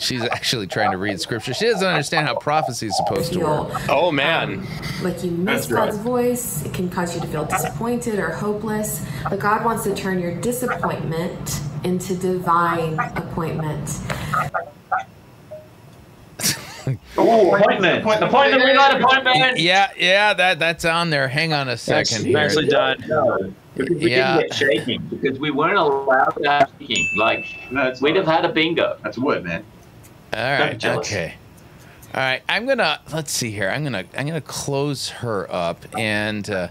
She's actually trying to read scripture. She doesn't understand how prophecy is supposed to work. Oh, um, man. Like you miss That's right. God's voice, it can cause you to feel disappointed or hopeless. But God wants to turn your disappointment into divine appointment. Oh, appointment. Appointment. We got appointment. Yeah, yeah, that that's on there. Hang on a second here. No, because we Yeah. didn't get shaking because we weren't allowed to have shaking. Like we'd have had a bingo. That's a word, man. All Don't be right. jealous. Okay. All right. I'm gonna let's see here. I'm gonna I'm gonna close her up and uh,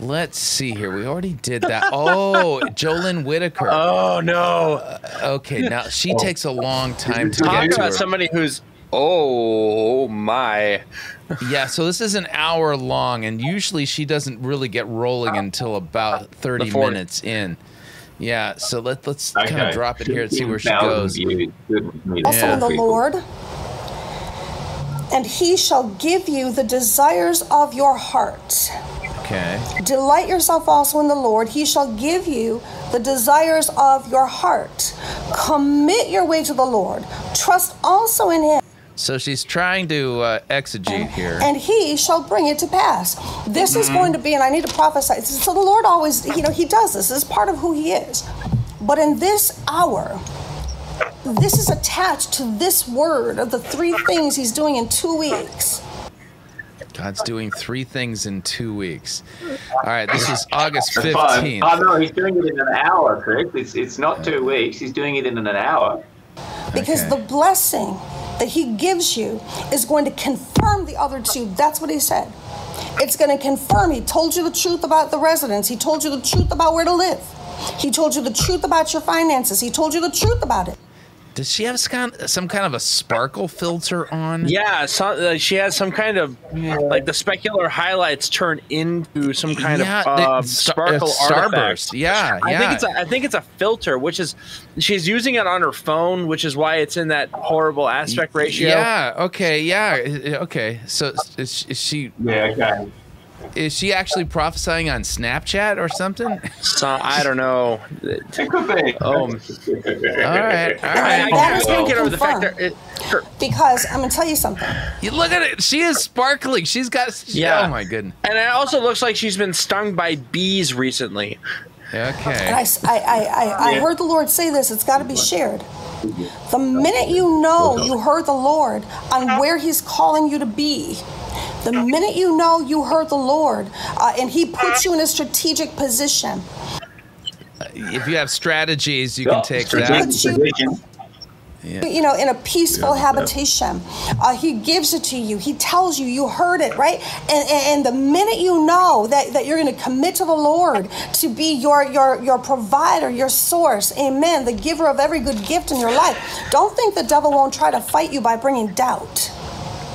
let's see here. We already did that. Oh, Jolyn Whitaker. Oh no. Uh, okay. Now she Oh. takes a long time to Talk get to about her. somebody who's oh my. Yeah, so this is an hour long, and usually she doesn't really get rolling until about 30 The 40. minutes in. Yeah, so let, let's kind of drop it here and see where she goes. views. Goodness me. also in the Lord. And he shall give you the desires of your heart. Okay. Delight yourself also in the Lord. He shall give you the desires of your heart. Commit your way to the Lord. Trust also in him, So she's trying to uh, exegete here. and he shall bring it to pass. This is Mhm. going to be, and I need to prophesy. So the Lord always, you know, he does this. This is part of who he is. But in this hour, this is attached to this word of the three things he's doing in two weeks. God's doing three things in two weeks. All right, this is August 15th. Oh no, he's doing it in an hour, Chris. It's it's not two weeks. He's doing it in an hour. Because Okay. the blessing that he gives you is going to confirm the other two. That's what he said. It's going to confirm. He told you the truth about the residence. He told you the truth about where to live. He told you the truth about your finances. He told you the truth about it. Does she have some kind, of a sparkle filter on? Yeah, so, uh, she has some kind of like the specular highlights turn into some kind Yeah, of uh, star- sparkle uh, starburst. artifact. Yeah, I yeah. think it's a, I think it's a filter, which is she's using it on her phone, which is why it's in that horrible aspect ratio. Yeah. Okay. Yeah. Okay. So is, is she? Yeah. Okay. Is she actually prophesying on Snapchat or something? So I don't know. It could be. Oh, all right. All I, right. I can't get over the fact that it, her, Because I'm gonna tell you something. You look at it. She is sparkling. She's got. Yeah. Oh my goodness. and it also looks like she's been stung by bees recently. Okay. And I, s- I- I- I- I Yeah. heard the Lord say this. It's got to be shared. The minute you know you heard the Lord on where He's calling you to be, the minute you know you heard the Lord uh, and He puts you in a strategic position, If you have strategies, you can take strategic that. Yeah. you know, in a peaceful habitation. Uh, he gives it to you. He tells you you heard it, right? And, and, and the minute you know that, that you're going to commit to the Lord to be your, your, your provider, your source, amen, the giver of every good gift in your life, don't think the devil won't try to fight you by bringing doubt.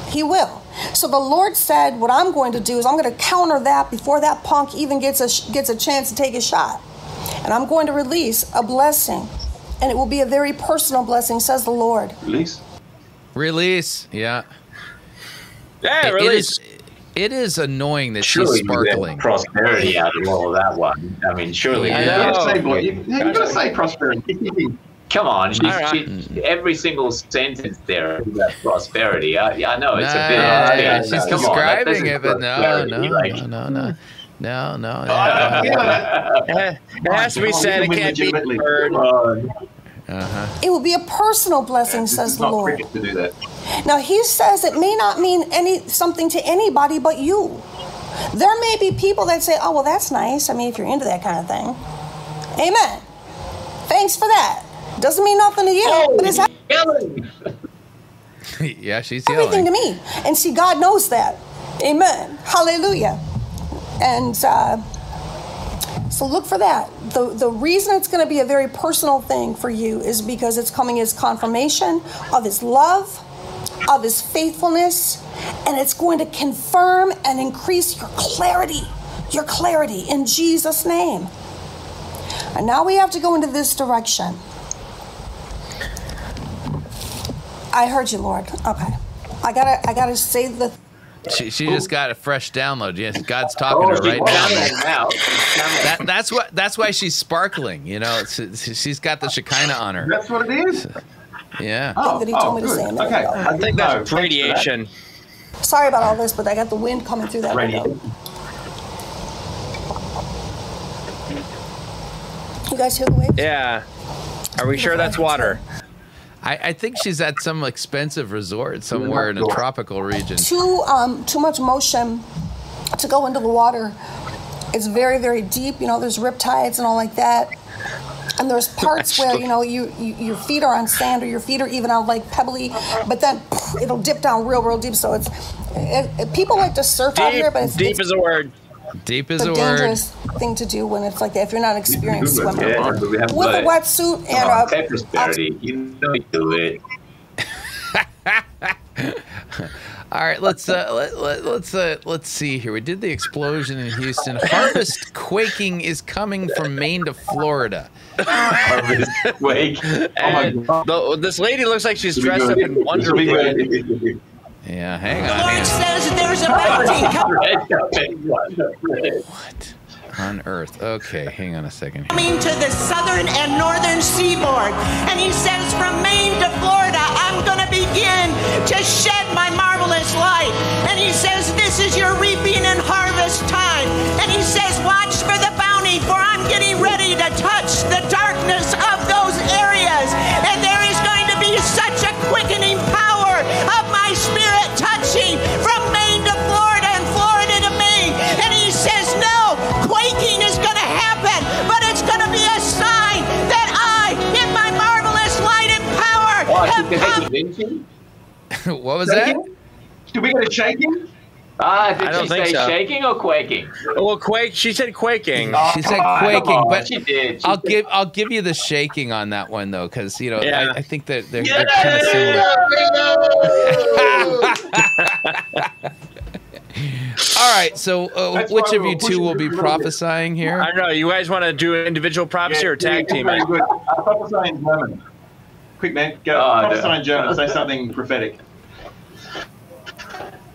He will. So the Lord said, what I'm going to do is I'm going to counter that before that punk even gets a, gets a chance to take a shot. And I'm going to release a blessing. And it will be a very personal blessing, says the Lord. Release. Release. Yeah. Yeah, It- it release. is- It is annoying that Surely she's sparkling. prosperity out of all of that one. I mean, surely. I you know. get- Say, boy, you, you gotta say prosperity. Come on, she's, All right. she, every single sentence there is about prosperity. I, yeah, I know it's a bit. Nah, it's yeah, she's come on, describing is it, but no, no, like- no, no, no, no, no. Eh, It has to be said. It can't be heard. Uh-huh. It will be a personal blessing, says the Lord. to do that. Now he says it may not mean any something to anybody but you. There may be people that say, "Oh, well, that's nice." I mean, if you're into that kind of thing, Amen. Thanks for that. Doesn't mean nothing to you, but it's yeah, she's everything yelling. to me. And see, God knows that. Amen. Hallelujah. And uh, so look for that. The, the reason it's going to be a very personal thing for you is because it's coming as confirmation of His love, of His faithfulness, and it's going to confirm and increase your clarity, your clarity in Jesus' name. And now we have to go into this direction. I heard you, Lord. Okay. I gotta I gotta say the She, she just got a fresh download. Yes, God's oh, talking Oh, to her right now. That, that's what. That's why she's sparkling. You know, it's, she's got the Shekinah on her. That's what it is. Yeah. Oh, that he told oh, me to oh, good. say Okay. I think That's no, radiation. Sorry about all this, but I got the wind coming through that window. You guys hear the waves? Yeah. Are we sure that's water? I, I think she's at some expensive resort somewhere in a tropical region. Too um too much motion to go into the water. It's very very deep. You know, there's riptides and all like that. And there's parts where you know you, you your feet are on sand or your feet are even on like pebbly, but then pff, it'll dip down real real deep. So it's it, it- people like to surf out here, but it's, Deep it's is a word. Deep is a a word. dangerous thing to do when it's like that. If you're not an experienced swimmer, Yeah, but we have with a wetsuit and on, a say prosperity. You know you do it. All right, let's uh, let, let, let's uh, let's see here. We did the explosion in Houston. Harvest quaking is coming from Maine to Florida. Wake. And the, this lady looks like she's dressed up in Wonder Woman. Yeah, hang on. What on earth? Okay, hang on a second. here. coming to the southern and northern seaboard. And he says, from Maine to Florida, I'm going to begin to shed my marvelous light. And he says, this is your reaping and harvest time. And he says, watch for the bounty, for I'm getting ready to touch the darkness of power, Oh, have can didn't she? what was that? Did we get a shaking? Ah, did I don't she think say so. shaking or quaking? Well, quake. She said quaking. She said quaking, but she did. She I'll give I'll give you the shaking on that one though, because you know Yeah. I, I think that they're, they're kind of similar. All right, so uh, which of you two will be a little bit. prophesying here? I don't know. You guys want to do individual prophecy or tag team Very it? good. Uh, prophesy in German. Quick, man. Go. Oh, prophesy no. in German. Say something prophetic.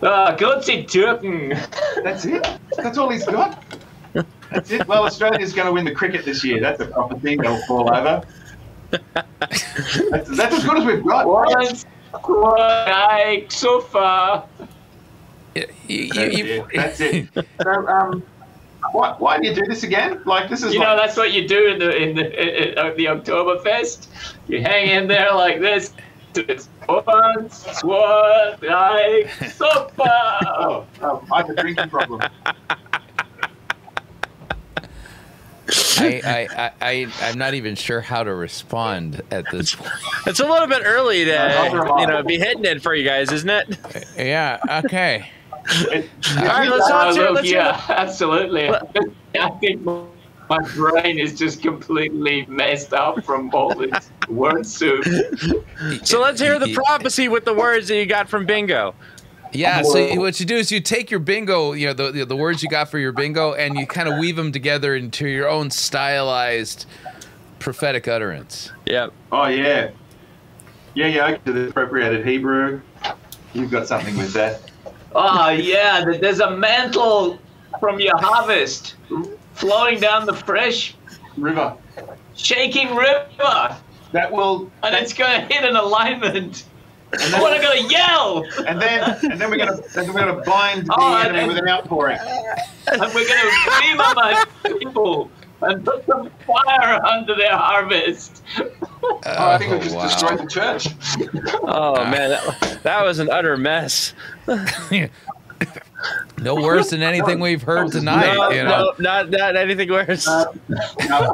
Ah, good Sie Türken. That's it. That's all he's got. That's it. Well, Australia's going to win the cricket this year. That's a prophecy. They'll fall over. That's, that's as good as we've got. Once, I so far. You- you- That's you- it. That's it. So, um, why, why do you do this again? Like this is You like, know, that's what you do in the in the in, the Oktoberfest. You hang in there like this. It's once, what, I so oh, oh, I have a drinking problem. I, I, I, I, I'm not even sure how to respond at this point. It's a little bit early to Uh, you know be hitting it for you guys, isn't it? Yeah. Okay. It, All right, let's to look, let's yeah, absolutely. I think my brain is just completely messed up from all this word soup. So let's hear the prophecy with the words that you got from Bingo. Yeah. So you- what you do is you take your bingo, you know, the the, the words you got for your bingo, and you kind of weave them together into your own stylized prophetic utterance. Yep. oh yeah, yeah, yeah. Okay, to the appropriated Hebrew. You've got something with that. Oh yeah, there's a mantle from your harvest flowing down the fresh, River. shaking river, That will. and it's gonna hit an alignment. And I'm gonna yell, And then, and then we're gonna, then we're gonna bind the Oh, enemy and- with an outpouring. and we're gonna beam my people and put some fire under their harvest. Oh, I think we just wow. destroyed the church. Oh man, that, that was an utter mess. No worse than anything we've heard tonight. no, you know? no, not not anything worse. Uh,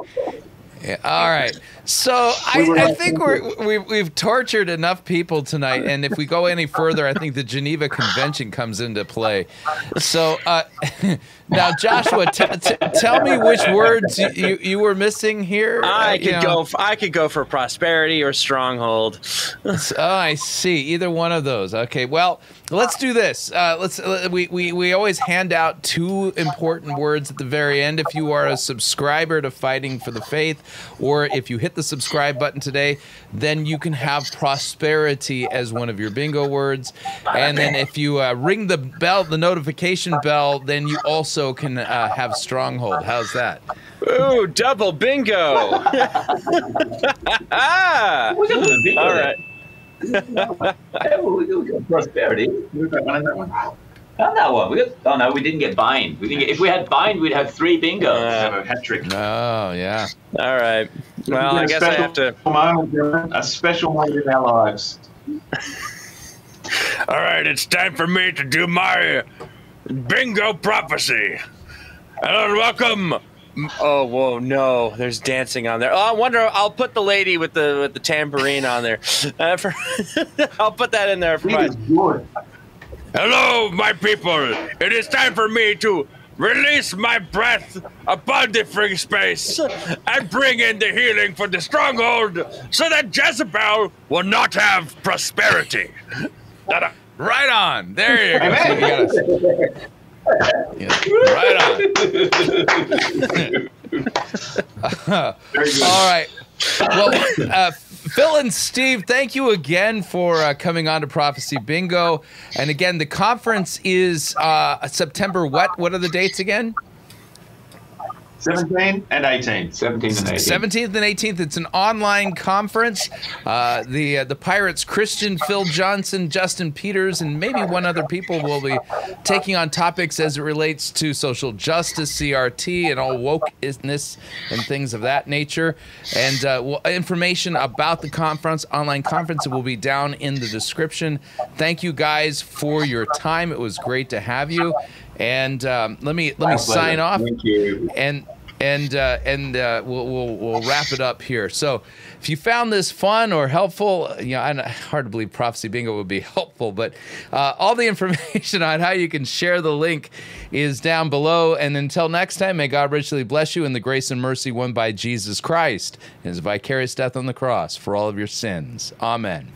Yeah, all right. So I, I think we're, we've, we've tortured enough people tonight, and if we go any further, I think the Geneva Convention comes into play. So uh, now, Joshua, t- t- tell me which words you, you, you were missing here. I Uh, could know. go. f- I could go for prosperity or stronghold. Oh, I see. Either one of those. Okay. Well, let's do this. Uh, let's. Uh, we, we we always hand out two important words at the very end. If you are a subscriber to Fighting for the Faith, or if you hit the subscribe button today, then you can have prosperity as one of your bingo words. And then if you uh, ring the bell, the notification bell, then you also can uh, have stronghold. How's that? Ooh, double bingo! ah, We got the big all one. right. Yeah, we we got prosperity. We've got one in that one. Found that one. We got, oh no, we didn't get bind. We didn't get, if we had bind, we'd have three bingos. Have a hat trick. Oh yeah. All right. Well, I guess I have to. Moment, Dylan, a special moment in our lives. All right, it's time for me to do my bingo prophecy. Hello and welcome. Oh, whoa, no! There's dancing on there. Oh, I wonder. I'll put the lady with the with the tambourine on there. Uh, for, I'll put that in there for He my. Is good. Hello, my people. It is time for me to release my breath upon the free space and bring in the healing for the stronghold so that Jezebel will not have prosperity. Ta-da. Right on. There you go. Amen. You got us. Yeah, right on. All right. Well, uh, Phil and Steve, thank you again for uh, coming on to Prophecy Bingo. And again, the conference is uh, September what? What are the dates again? 17 and 18. 17 and 18. 17th and 18th. It's an online conference. Uh, the uh, the Pirates, Christian, Phil Johnson, Justin Peters, and maybe one other people will be taking on topics as it relates to social justice, CRT, and all wokeness and things of that nature. And uh, well, information about the conference, online conference, will be down in the description. Thank you guys for your time. It was great to have you. And um, let me let me sign off. Thank you. And and uh, and uh, we'll, we'll we'll wrap it up here. So, if you found this fun or helpful, you know, I hard to believe prophecy bingo would be helpful, but uh, all the information on how you can share the link is down below. And until next time, may God richly bless you in the grace and mercy won by Jesus Christ and His vicarious death on the cross for all of your sins. Amen.